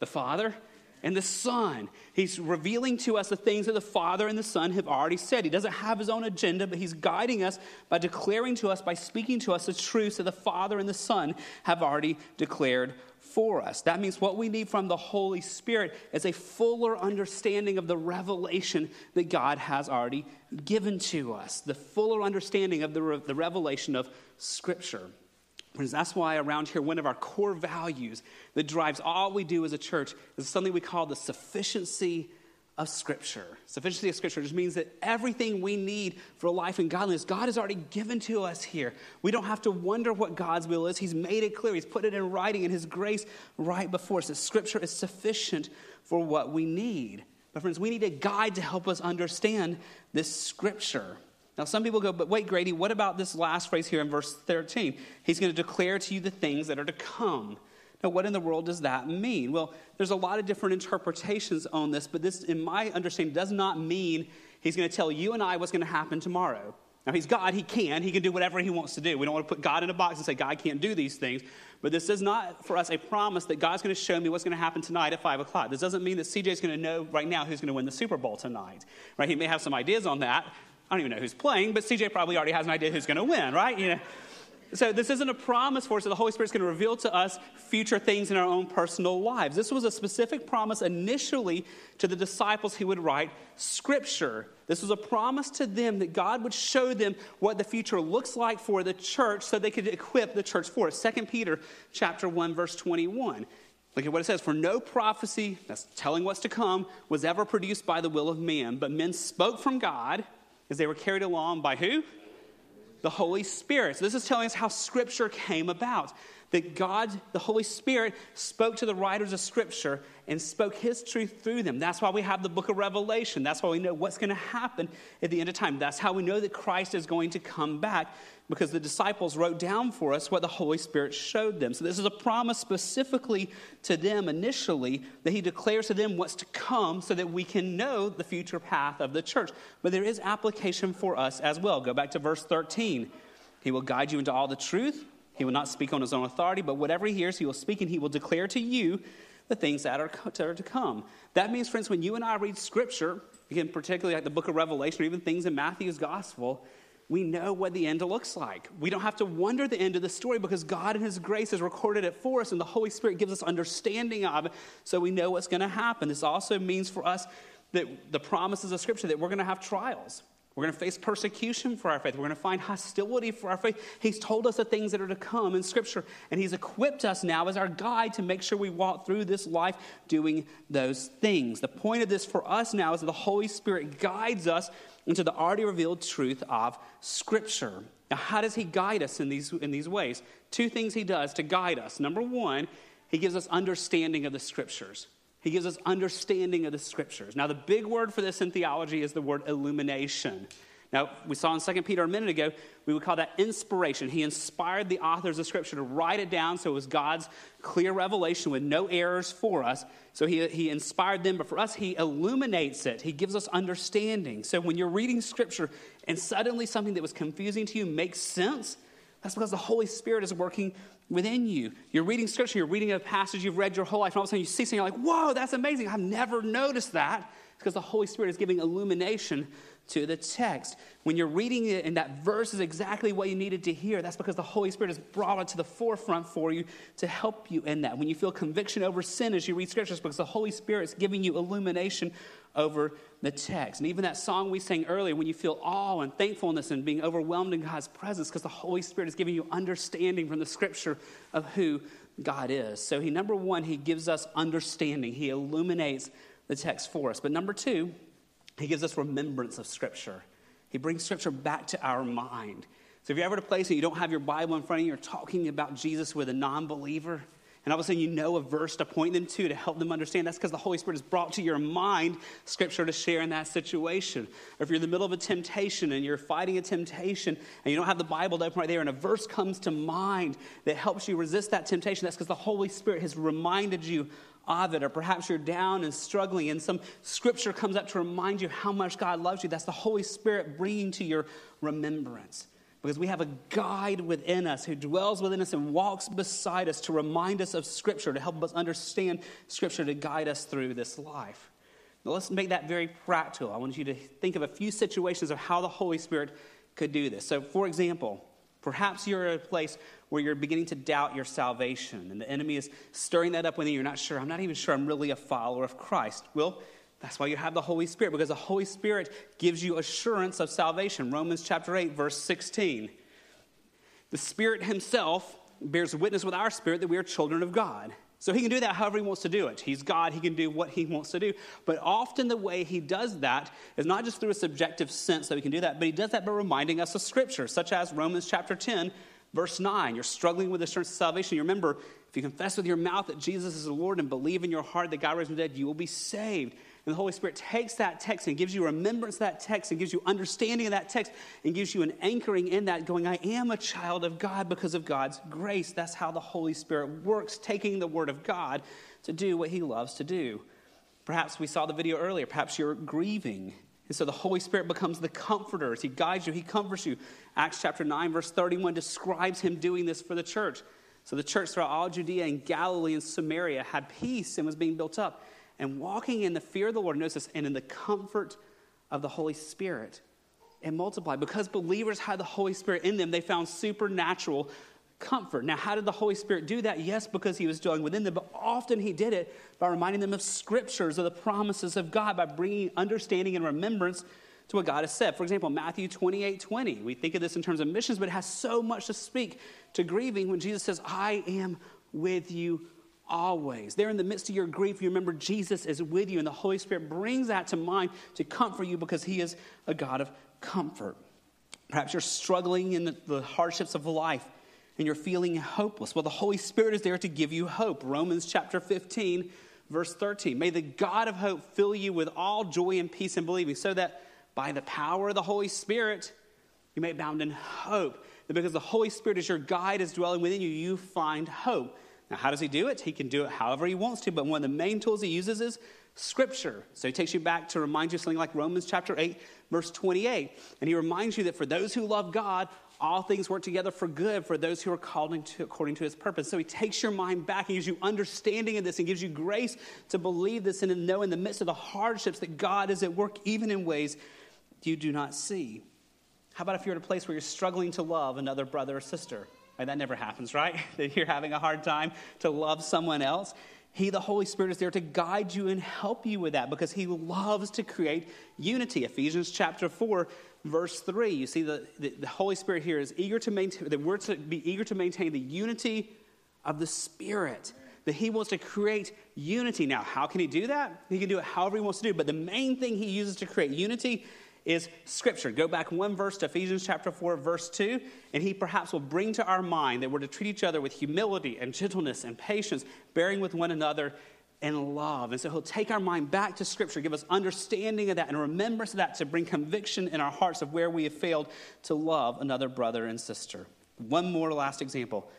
The Father and the Son. He's revealing to us the things that the Father and the Son have already said. He doesn't have his own agenda, but he's guiding us by declaring to us, by speaking to us the truths that the Father and the Son have already declared for us. That means what we need from the Holy Spirit is a fuller understanding of the revelation that God has already given to us, the fuller understanding of the, re- the revelation of Scripture. Friends, that's why around here, one of our core values that drives all we do as a church is something we call the sufficiency of Scripture. Sufficiency of Scripture just means that everything we need for life and godliness, God has already given to us here. We don't have to wonder what God's will is. He's made it clear, He's put it in writing in His grace right before us. That Scripture is sufficient for what we need. But, friends, we need a guide to help us understand this Scripture. Now, some people go, but wait, Grady, what about this last phrase here in verse 13? He's going to declare to you the things that are to come. Now, what in the world does that mean? Well, there's a lot of different interpretations on this, but this, in my understanding, does not mean he's going to tell you and I what's going to happen tomorrow. Now, he's God, he can. He can do whatever he wants to do. We don't want to put God in a box and say, God can't do these things. But this is not for us a promise that God's going to show me what's going to happen tonight at 5 o'clock. This doesn't mean that CJ's going to know right now who's going to win the Super Bowl tonight. Right? He may have some ideas on that, I don't even know who's playing, but CJ probably already has an idea who's going to win, right? You know. So this isn't a promise for us that the Holy Spirit's going to reveal to us future things in our own personal lives. This was a specific promise initially to the disciples he would write scripture. This was a promise to them that God would show them what the future looks like for the church so they could equip the church for it. 2 Peter chapter 1 verse 21. Look at what it says. For no prophecy, that's telling what's to come, was ever produced by the will of man, but men spoke from God as they were carried along by who? The Holy Spirit. So this is telling us how Scripture came about. that God, the Holy Spirit, spoke to the writers of Scripture and spoke His truth through them. That's why we have the book of Revelation. That's why we know what's going to happen at the end of time. That's how we know that Christ is going to come back because the disciples wrote down for us what the Holy Spirit showed them. So, this is a promise specifically to them initially that He declares to them what's to come so that we can know the future path of the church. But there is application for us as well. Go back to verse 13. He will guide you into all the truth. He will not speak on his own authority, but whatever he hears, he will speak, and he will declare to you the things that are, to come. That means, friends, when you and I read Scripture, again, particularly like the book of Revelation or even things in Matthew's Gospel, we know what the end looks like. We don't have to wonder the end of the story because God in His grace has recorded it for us, and the Holy Spirit gives us understanding of it so we know what's going to happen. This also means for us that the promises of Scripture that we're going to have trials. We're going to face persecution for our faith. We're going to find hostility for our faith. He's told us the things that are to come in Scripture, and He's equipped us now as our guide to make sure we walk through this life doing those things. The point of this for us now is that the Holy Spirit guides us into the already revealed truth of Scripture. Now, how does He guide us in these, in these ways? Two things He does to guide us. Number one, He gives us understanding of the Scriptures. He gives us understanding of the scriptures. Now, the big word for this in theology is the word illumination. Now, we saw in 2 Peter a minute ago, we would call that inspiration. He inspired the authors of Scripture to write it down so it was God's clear revelation with no errors for us. So he, he inspired them, but for us, He illuminates it. He gives us understanding. So when you're reading Scripture and suddenly something that was confusing to you makes sense, that's because the Holy Spirit is working within you. You're reading scripture, you're reading a passage you've read your whole life, and all of a sudden you see something, you're like, whoa, that's amazing. I've never noticed that. It's because the Holy Spirit is giving illumination to the text. When you're reading it and that verse is exactly what you needed to hear, that's because the Holy Spirit has brought it to the forefront for you to help you in that. When you feel conviction over sin as you read scriptures, because the Holy Spirit is giving you illumination over the text. And even that song we sang earlier, when you feel awe and thankfulness and being overwhelmed in God's presence, because the Holy Spirit is giving you understanding from the scripture of who God is. So, he, number one, he gives us understanding, he illuminates the text for us. But number two, he gives us remembrance of scripture. He brings scripture back to our mind. So, if you're ever at a place and you don't have your Bible in front of you, you're talking about Jesus with a non believer, and all of a sudden you know a verse to point them to to help them understand. That's because the Holy Spirit has brought to your mind scripture to share in that situation. Or if you're in the middle of a temptation and you're fighting a temptation and you don't have the Bible open right there and a verse comes to mind that helps you resist that temptation, that's because the Holy Spirit has reminded you of it. Or perhaps you're down and struggling and some scripture comes up to remind you how much God loves you. That's the Holy Spirit bringing to your remembrance because we have a guide within us who dwells within us and walks beside us to remind us of Scripture, to help us understand Scripture, to guide us through this life. Now, let's make that very practical. I want you to think of a few situations of how the Holy Spirit could do this. So, for example, perhaps you're at a place where you're beginning to doubt your salvation, and the enemy is stirring that up within you. You're not sure. I'm not even sure I'm really a follower of Christ. Well, that's why you have the Holy Spirit, because the Holy Spirit gives you assurance of salvation. Romans chapter 8, verse 16. The Spirit Himself bears witness with our spirit that we are children of God. So He can do that however He wants to do it. He's God, He can do what He wants to do. But often the way He does that is not just through a subjective sense that we can do that, but He does that by reminding us of Scripture, such as Romans chapter 10, verse 9. You're struggling with assurance of salvation. You remember, if you confess with your mouth that Jesus is the Lord and believe in your heart that God raised from the dead, you will be saved. And the Holy Spirit takes that text and gives you remembrance of that text and gives you understanding of that text and gives you an anchoring in that, going, I am a child of God because of God's grace. That's how the Holy Spirit works, taking the Word of God to do what He loves to do. Perhaps we saw the video earlier. Perhaps you're grieving. And so the Holy Spirit becomes the comforter. As He guides you, He comforts you. Acts chapter 9, verse 31 describes Him doing this for the church. So the church throughout all Judea and Galilee and Samaria had peace and was being built up and walking in the fear of the Lord, notice this, and in the comfort of the Holy Spirit and multiplied. Because believers had the Holy Spirit in them, they found supernatural comfort. Now, how did the Holy Spirit do that? Yes, because He was dwelling within them, but often He did it by reminding them of scriptures, of the promises of God, by bringing understanding and remembrance to what God has said. For example, Matthew 28 20. We think of this in terms of missions, but it has so much to speak to grieving when Jesus says, I am with you always. There in the midst of your grief, you remember Jesus is with you, and the Holy Spirit brings that to mind to comfort you because He is a God of comfort. Perhaps you're struggling in the, the hardships of life, and you're feeling hopeless. Well, the Holy Spirit is there to give you hope. Romans chapter 15, verse 13. May the God of hope fill you with all joy and peace in believing, so that by the power of the Holy Spirit, you may abound in hope. That because the Holy Spirit is your guide, is dwelling within you, you find hope. Now, how does he do it? He can do it however he wants to, but one of the main tools he uses is Scripture. So he takes you back to remind you something like Romans chapter 8, verse 28. And he reminds you that for those who love God, all things work together for good for those who are called into, according to his purpose. So he takes your mind back and gives you understanding of this and gives you grace to believe this and to know in the midst of the hardships that God is at work, even in ways you do not see. How about if you're at a place where you're struggling to love another brother or sister? Right, that never happens, right? that you're having a hard time to love someone else. He, the Holy Spirit, is there to guide you and help you with that because He loves to create unity. Ephesians chapter 4, verse 3. You see, the, the, the Holy Spirit here is eager to maintain, the word to be eager to maintain the unity of the Spirit. That He wants to create unity. Now, how can He do that? He can do it however He wants to do. But the main thing He uses to create unity is Scripture. Go back one verse to Ephesians chapter 4, verse 2, and he perhaps will bring to our mind that we're to treat each other with humility and gentleness and patience, bearing with one another in love. And so he'll take our mind back to Scripture, give us understanding of that and remembrance of that to bring conviction in our hearts of where we have failed to love another brother and sister. One more last example.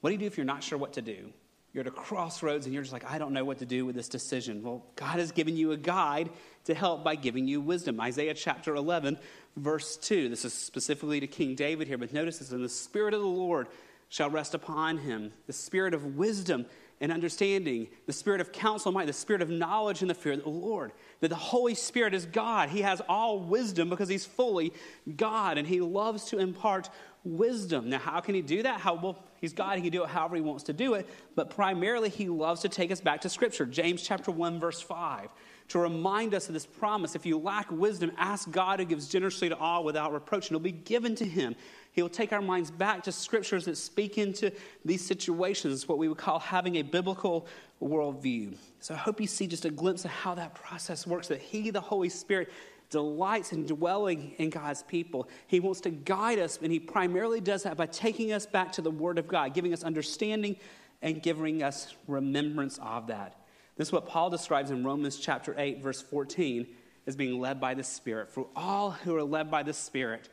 What do you do if you're not sure what to do? You're at a crossroads and you're just like, I don't know what to do with this decision. Well, God has given you a guide to help by giving you wisdom. Isaiah chapter 11, verse 2. This is specifically to King David here, but notice this and the Spirit of the Lord shall rest upon him, the Spirit of wisdom and understanding, the Spirit of counsel and might, the Spirit of knowledge and the fear of the Lord. That the Holy Spirit is God. He has all wisdom because He's fully God and He loves to impart wisdom. Now, how can He do that? How, well, He's God. He can do it however He wants to do it, but primarily He loves to take us back to Scripture. James chapter 1, verse 5 to remind us of this promise. If you lack wisdom, ask God who gives generously to all without reproach, and it'll be given to him. He'll take our minds back to scriptures that speak into these situations, what we would call having a biblical worldview. So I hope you see just a glimpse of how that process works, that He, the Holy Spirit, delights in dwelling in God's people. He wants to guide us, and He primarily does that by taking us back to the Word of God, giving us understanding and giving us remembrance of that. This is what Paul describes in Romans chapter 8, verse 14, as being led by the Spirit. For all who are led by the Spirit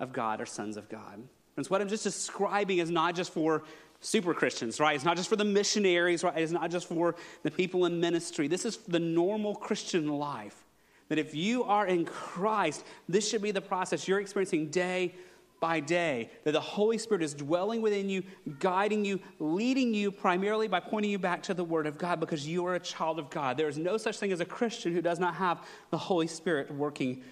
of God are sons of God. And what I'm just describing is not just for super Christians, right? It's not just for the missionaries, right? It's not just for the people in ministry. This is the normal Christian life. That if you are in Christ, this should be the process you're experiencing day by day. That the Holy Spirit is dwelling within you, guiding you, leading you primarily by pointing you back to the Word of God because you are a child of God. There is no such thing as a Christian who does not have the Holy Spirit working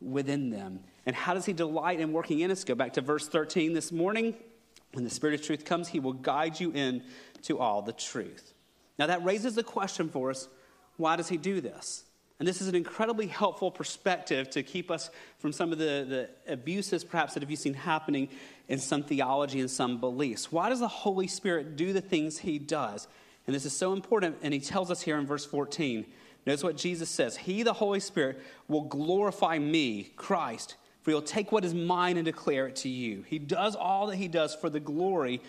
within them. And how does He delight in working in us? Go back to verse 13 this morning. When the Spirit of truth comes, He will guide you in to all the truth. Now, that raises the question for us why does He do this? And this is an incredibly helpful perspective to keep us from some of the, the abuses, perhaps, that have you seen happening in some theology and some beliefs. Why does the Holy Spirit do the things He does? And this is so important, and He tells us here in verse 14. Notice what Jesus says He, the Holy Spirit, will glorify me, Christ, for He'll take what is mine and declare it to you. He does all that He does for the glory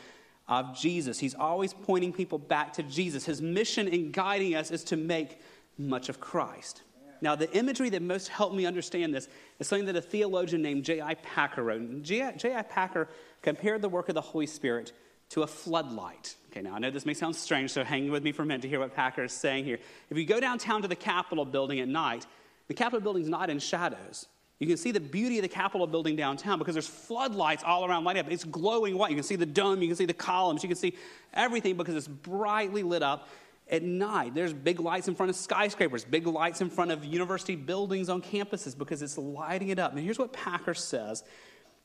of Jesus. He's always pointing people back to Jesus. His mission in guiding us is to make much of Christ. Now, the imagery that most helped me understand this is something that a theologian named J.I. Packer wrote. J.I. Packer compared the work of the Holy Spirit to a floodlight. Okay, now I know this may sound strange, so hang with me for a minute to hear what Packer is saying here. If you go downtown to the Capitol building at night, the Capitol building's not in shadows. You can see the beauty of the Capitol building downtown because there's floodlights all around lighting up. It's glowing white. You can see the dome, you can see the columns, you can see everything because it's brightly lit up at night. There's big lights in front of skyscrapers, big lights in front of university buildings on campuses because it's lighting it up. And here's what Packer says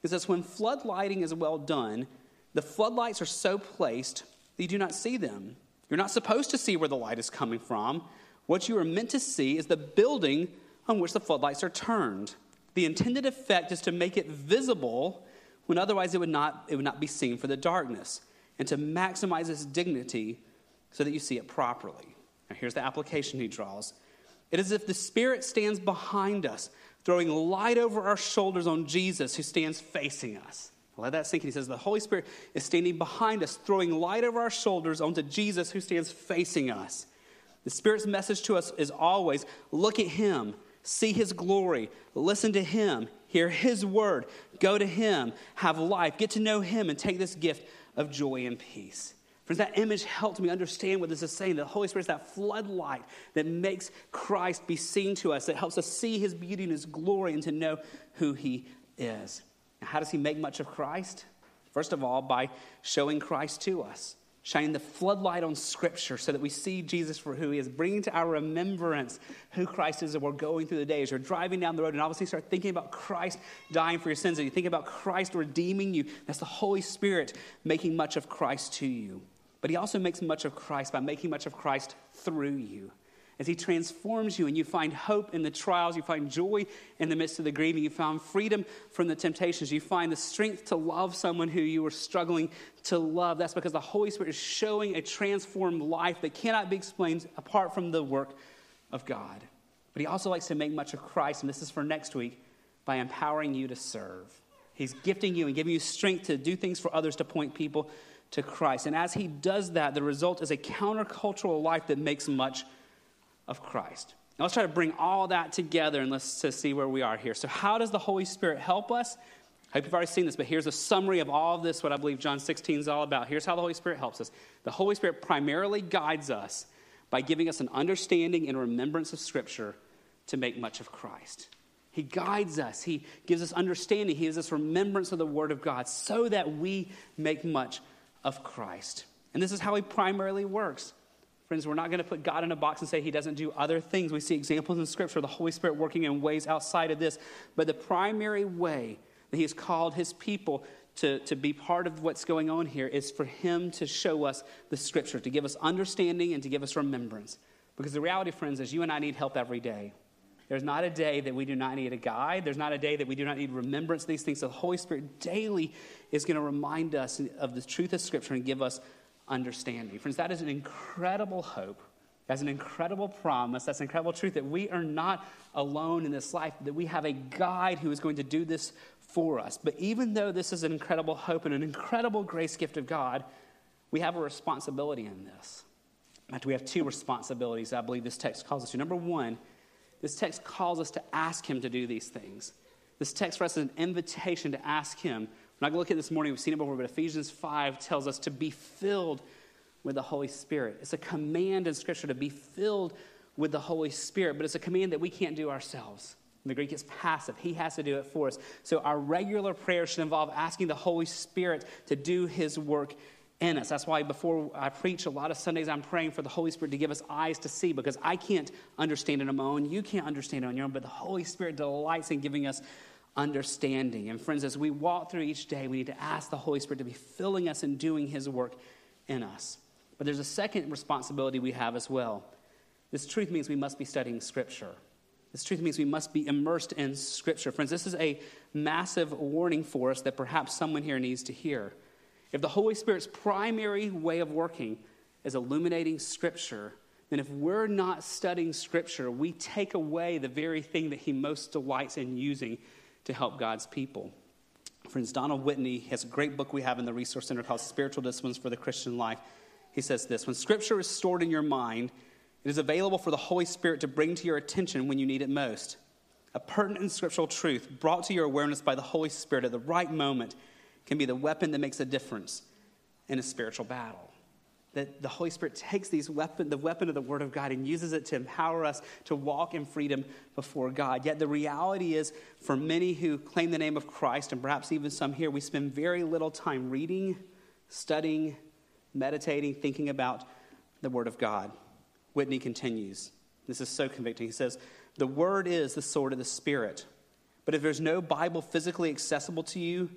is that when flood lighting is well done, the floodlights are so placed that you do not see them. You're not supposed to see where the light is coming from. What you are meant to see is the building on which the floodlights are turned. The intended effect is to make it visible when otherwise it would not, it would not be seen for the darkness, and to maximize its dignity so that you see it properly. Now, here's the application he draws it is if the Spirit stands behind us, throwing light over our shoulders on Jesus who stands facing us. Let that sink in. He says, The Holy Spirit is standing behind us, throwing light over our shoulders onto Jesus who stands facing us. The Spirit's message to us is always look at Him, see His glory, listen to Him, hear His word, go to Him, have life, get to know Him, and take this gift of joy and peace. Friends, that image helped me understand what this is saying. The Holy Spirit is that floodlight that makes Christ be seen to us, that helps us see His beauty and His glory and to know who He is. Now, how does He make much of Christ? First of all, by showing Christ to us shining the floodlight on Scripture so that we see Jesus for who He is, bringing to our remembrance who Christ is as we're going through the days. You're driving down the road and obviously start thinking about Christ dying for your sins, and you think about Christ redeeming you, that's the Holy Spirit making much of Christ to you. But He also makes much of Christ by making much of Christ through you as He transforms you and you find hope in the trials, you find joy in the midst of the grieving, you find freedom from the temptations, you find the strength to love someone who you were struggling to love. That's because the Holy Spirit is showing a transformed life that cannot be explained apart from the work of God. But He also likes to make much of Christ, and this is for next week, by empowering you to serve. He's gifting you and giving you strength to do things for others to point people to Christ. And as He does that, the result is a countercultural life that makes much of Christ. Now let's try to bring all that together and let's to see where we are here. So, how does the Holy Spirit help us? I hope you've already seen this, but here's a summary of all of this, what I believe John 16 is all about. Here's how the Holy Spirit helps us. The Holy Spirit primarily guides us by giving us an understanding and remembrance of Scripture to make much of Christ. He guides us, He gives us understanding, He gives us remembrance of the Word of God so that we make much of Christ. And this is how He primarily works. Friends, we're not going to put God in a box and say he doesn't do other things. We see examples in Scripture, of the Holy Spirit working in ways outside of this. But the primary way that he has called his people to, to be part of what's going on here is for him to show us the Scripture, to give us understanding and to give us remembrance. Because the reality, friends, is you and I need help every day. There's not a day that we do not need a guide. There's not a day that we do not need remembrance of these things. So the Holy Spirit daily is going to remind us of the truth of Scripture and give us understanding. Friends, that is an incredible hope. That's an incredible promise. That's an incredible truth that we are not alone in this life, that we have a guide who is going to do this for us. But even though this is an incredible hope and an incredible grace gift of God, we have a responsibility in this. In fact, we have two responsibilities I believe this text calls us to. Number one, this text calls us to ask Him to do these things. This text for us is an invitation to ask Him we're not going to look at this morning, we've seen it before, but Ephesians 5 tells us to be filled with the Holy Spirit. It's a command in Scripture to be filled with the Holy Spirit, but it's a command that we can't do ourselves. In the Greek, it's passive. He has to do it for us. So our regular prayer should involve asking the Holy Spirit to do His work in us. That's why before I preach, a lot of Sundays I'm praying for the Holy Spirit to give us eyes to see because I can't understand it on my own. You can't understand it on your own, but the Holy Spirit delights in giving us understanding. And friends, as we walk through each day, we need to ask the Holy Spirit to be filling us and doing His work in us. But there's a second responsibility we have as well. This truth means we must be studying Scripture. This truth means we must be immersed in Scripture. Friends, this is a massive warning for us that perhaps someone here needs to hear. If the Holy Spirit's primary way of working is illuminating Scripture, then if we're not studying Scripture, we take away the very thing that He most delights in using to help God's people. Friends, Donald Whitney has a great book we have in the Resource Center called Spiritual Disciplines for the Christian Life. He says this When Scripture is stored in your mind, it is available for the Holy Spirit to bring to your attention when you need it most. A pertinent scriptural truth brought to your awareness by the Holy Spirit at the right moment can be the weapon that makes a difference in a spiritual battle that the Holy Spirit takes these weapon, the weapon of the Word of God and uses it to empower us to walk in freedom before God. Yet the reality is, for many who claim the name of Christ, and perhaps even some here, we spend very little time reading, studying, meditating, thinking about the Word of God. Whitney continues. This is so convicting. He says, The Word is the sword of the Spirit. But if there's no Bible physically accessible to you,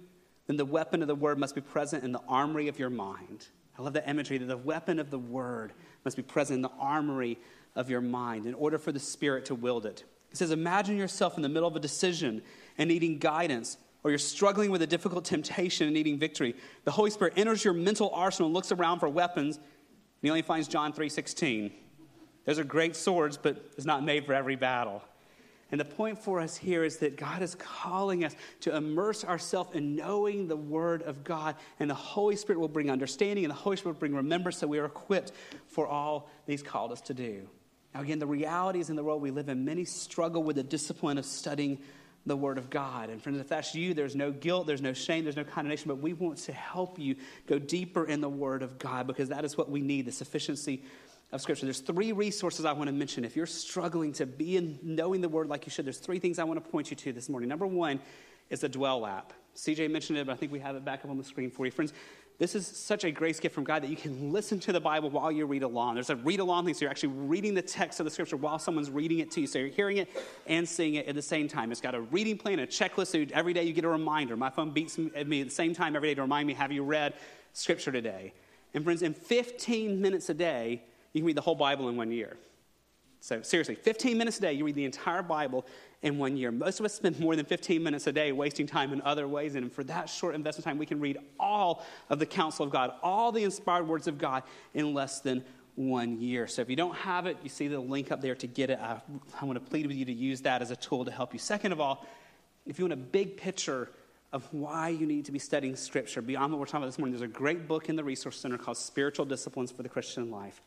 then the weapon of the Word must be present in the armory of your mind. I love that imagery that the weapon of the word must be present in the armory of your mind in order for the Spirit to wield it. He says, Imagine yourself in the middle of a decision and needing guidance, or you're struggling with a difficult temptation and needing victory. The Holy Spirit enters your mental arsenal and looks around for weapons, and he only finds John 3.16. Those are great swords, but it's not made for every battle. And the point for us here is that God is calling us to immerse ourselves in knowing the Word of God. And the Holy Spirit will bring understanding, and the Holy Spirit will bring remembrance so we are equipped for all that He's called us to do. Now, again, the realities in the world we live in, many struggle with the discipline of studying the Word of God. And friends, if that's you, there's no guilt, there's no shame, there's no condemnation, but we want to help you go deeper in the Word of God because that is what we need the sufficiency of Scripture. There's three resources I want to mention. If you're struggling to be in knowing the Word like you should, there's three things I want to point you to this morning. Number one is the Dwell app. CJ mentioned it, but I think we have it back up on the screen for you. Friends, this is such a grace gift from God that you can listen to the Bible while you read along. There's a read along thing, so you're actually reading the text of the scripture while someone's reading it to you. So you're hearing it and seeing it at the same time. It's got a reading plan, a checklist, so every day you get a reminder. My phone beats me at the same time every day to remind me, have you read scripture today? And friends, in 15 minutes a day, you can read the whole Bible in one year. So, seriously, 15 minutes a day, you read the entire Bible in one year. Most of us spend more than 15 minutes a day wasting time in other ways. And for that short investment time, we can read all of the counsel of God, all the inspired words of God in less than one year. So, if you don't have it, you see the link up there to get it. I, I want to plead with you to use that as a tool to help you. Second of all, if you want a big picture of why you need to be studying Scripture beyond what we're talking about this morning, there's a great book in the Resource Center called Spiritual Disciplines for the Christian Life.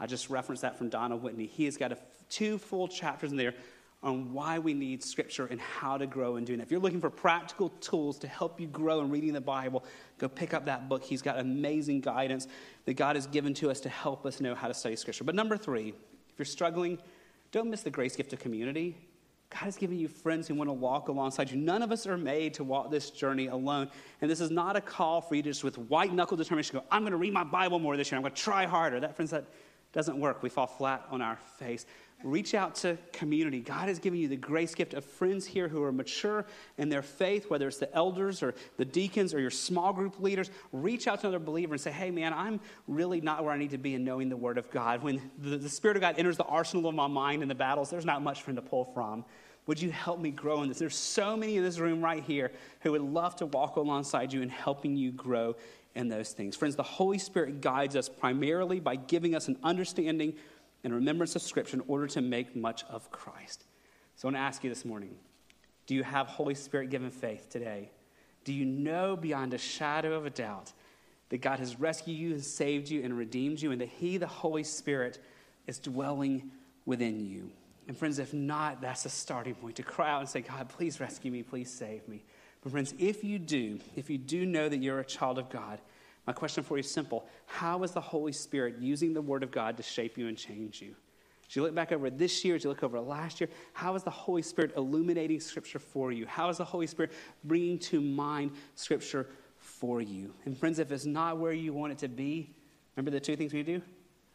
I just referenced that from Donald Whitney. He has got a, two full chapters in there on why we need Scripture and how to grow in doing that. If you're looking for practical tools to help you grow in reading the Bible, go pick up that book. He's got amazing guidance that God has given to us to help us know how to study Scripture. But number three, if you're struggling, don't miss the grace gift of community. God has given you friends who want to walk alongside you. None of us are made to walk this journey alone. And this is not a call for you to just with white knuckle determination go, I'm going to read my Bible more this year. I'm going to try harder. That, friends, that doesn't work. We fall flat on our face. Reach out to community. God has given you the grace gift of friends here who are mature in their faith, whether it's the elders or the deacons or your small group leaders. Reach out to another believer and say, hey, man, I'm really not where I need to be in knowing the Word of God. When the, the Spirit of God enters the arsenal of my mind in the battles, there's not much for him to pull from. Would you help me grow in this? There's so many in this room right here who would love to walk alongside you and helping you grow in those things. Friends, the Holy Spirit guides us primarily by giving us an understanding and remembrance of Scripture in order to make much of Christ. So I want to ask you this morning do you have Holy Spirit given faith today? Do you know beyond a shadow of a doubt that God has rescued you and saved you and redeemed you, and that He, the Holy Spirit, is dwelling within you? And friends, if not, that's a starting point to cry out and say, God, please rescue me, please save me. But friends, if you do, if you do know that you're a child of God, my question for you is simple. How is the Holy Spirit using the Word of God to shape you and change you? As you look back over this year, as you look over last year, how is the Holy Spirit illuminating Scripture for you? How is the Holy Spirit bringing to mind Scripture for you? And friends, if it's not where you want it to be, remember the two things we do?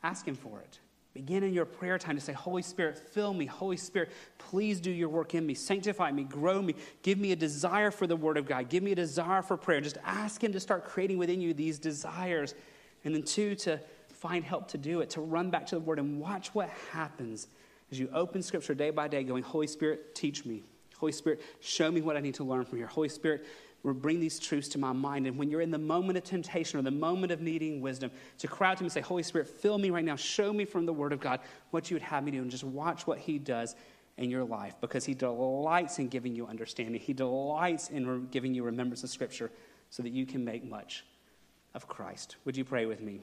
Ask Him for it. Begin in your prayer time to say, Holy Spirit, fill me. Holy Spirit, please do your work in me. Sanctify me, grow me. Give me a desire for the Word of God. Give me a desire for prayer. Just ask Him to start creating within you these desires. And then, two, to find help to do it, to run back to the Word and watch what happens as you open Scripture day by day, going, Holy Spirit, teach me. Holy Spirit, show me what I need to learn from here. Holy Spirit, bring these truths to my mind. And when you're in the moment of temptation or the moment of needing wisdom, to cry out to him and say, Holy Spirit, fill me right now. Show me from the Word of God what you would have me do. And just watch what he does in your life because he delights in giving you understanding. He delights in re- giving you remembrance of Scripture so that you can make much of Christ. Would you pray with me?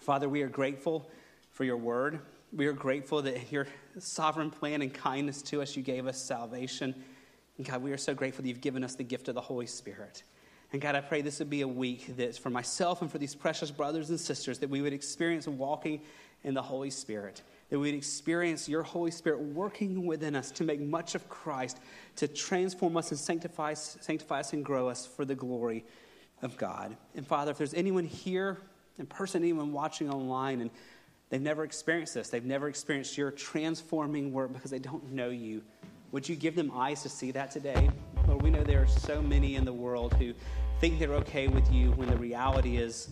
Father, we are grateful for your word. We are grateful that your sovereign plan and kindness to us, you gave us salvation. And God, we are so grateful that you've given us the gift of the Holy Spirit. And God, I pray this would be a week that for myself and for these precious brothers and sisters that we would experience walking in the Holy Spirit. That we would experience your Holy Spirit working within us to make much of Christ, to transform us and sanctify, sanctify us and grow us for the glory of God. And Father, if there's anyone here in person, anyone watching online, and they've never experienced this, they've never experienced your transforming work because they don't know you, would you give them eyes to see that today? Lord, we know there are so many in the world who think they're okay with you when the reality is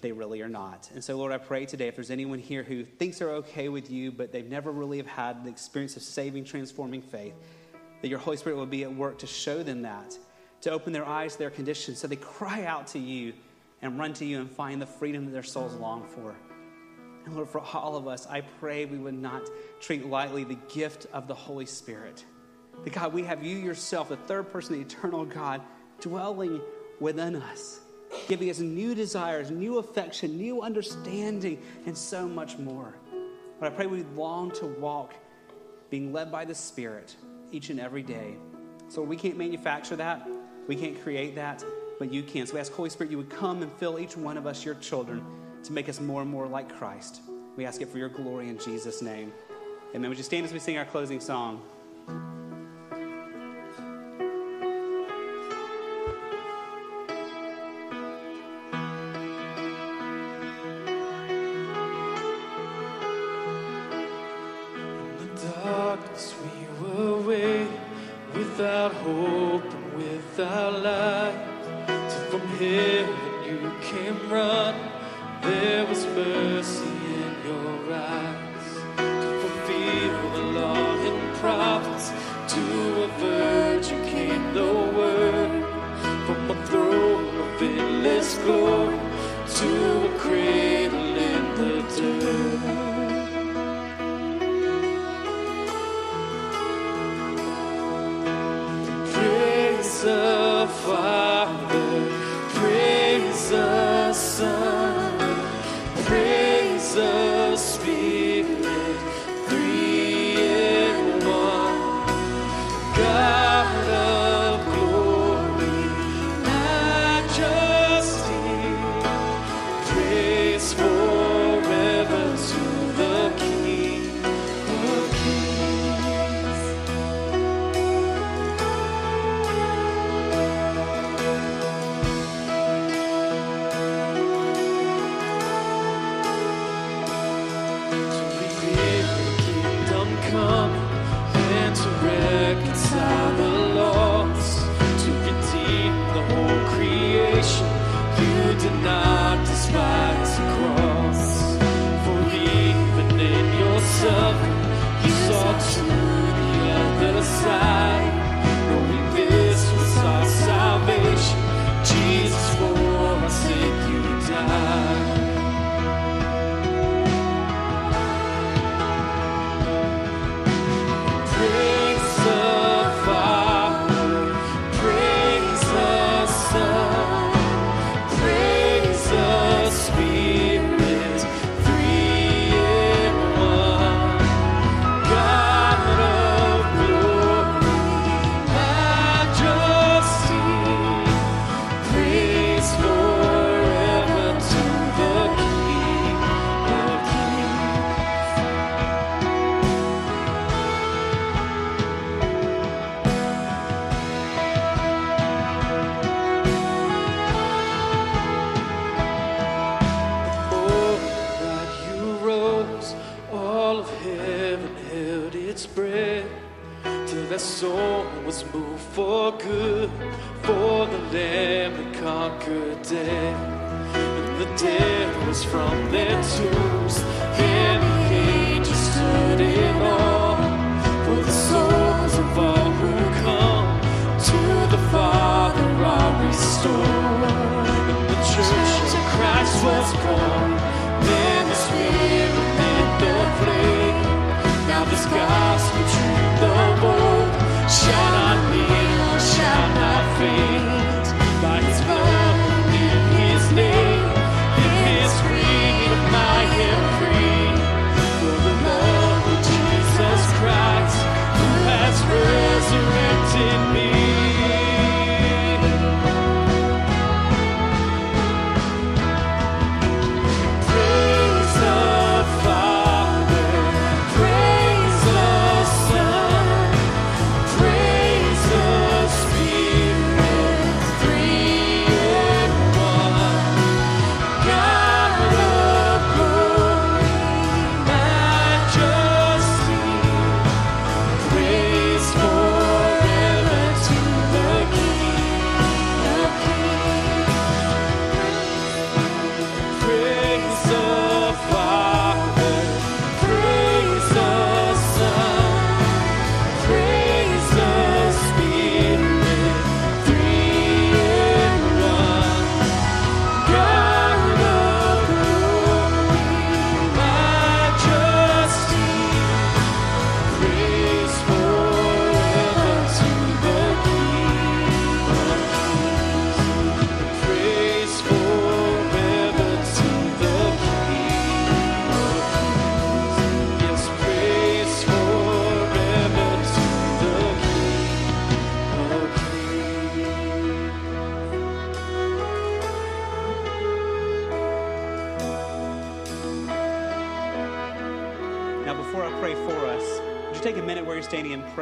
they really are not. And so, Lord, I pray today if there's anyone here who thinks they're okay with you, but they've never really have had the experience of saving, transforming faith, that your Holy Spirit will be at work to show them that, to open their eyes to their condition so they cry out to you and run to you and find the freedom that their souls long for. And Lord, for all of us, I pray we would not treat lightly the gift of the Holy Spirit. That God, we have you yourself, the third person, the eternal God, dwelling within us, giving us new desires, new affection, new understanding, and so much more. But I pray we long to walk being led by the Spirit each and every day. So we can't manufacture that, we can't create that, but you can. So we ask, Holy Spirit, you would come and fill each one of us, your children to make us more and more like Christ. We ask it for your glory in Jesus' name. Amen. Would you stand as we sing our closing song?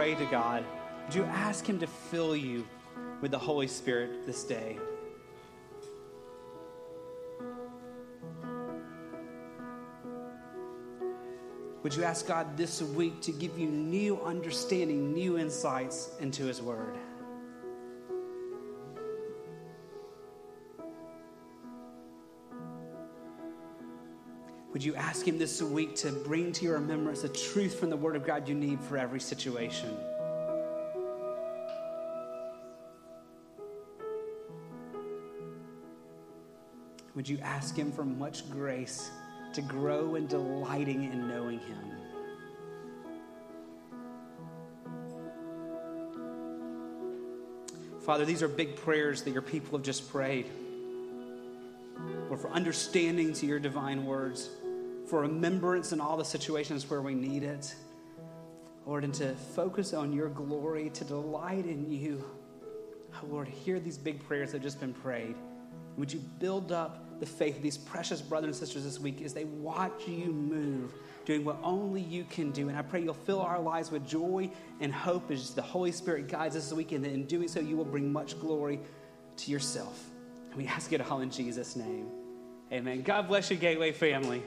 Pray to God? Would you ask Him to fill you with the Holy Spirit this day? Would you ask God this week to give you new understanding, new insights into His Word? Would you ask Him this week to bring to your remembrance the truth from the Word of God you need for every situation? Would you ask Him for much grace to grow in delighting in knowing Him? Father, these are big prayers that your people have just prayed. Lord, for understanding to your divine words, for remembrance in all the situations where we need it. Lord, and to focus on your glory, to delight in you. Oh, Lord, hear these big prayers that have just been prayed. Would you build up the faith of these precious brothers and sisters this week as they watch you move, doing what only you can do? And I pray you'll fill our lives with joy and hope as the Holy Spirit guides us this week, and that in doing so, you will bring much glory to yourself. And we ask it all in Jesus' name. Amen. God bless you, Gateway family.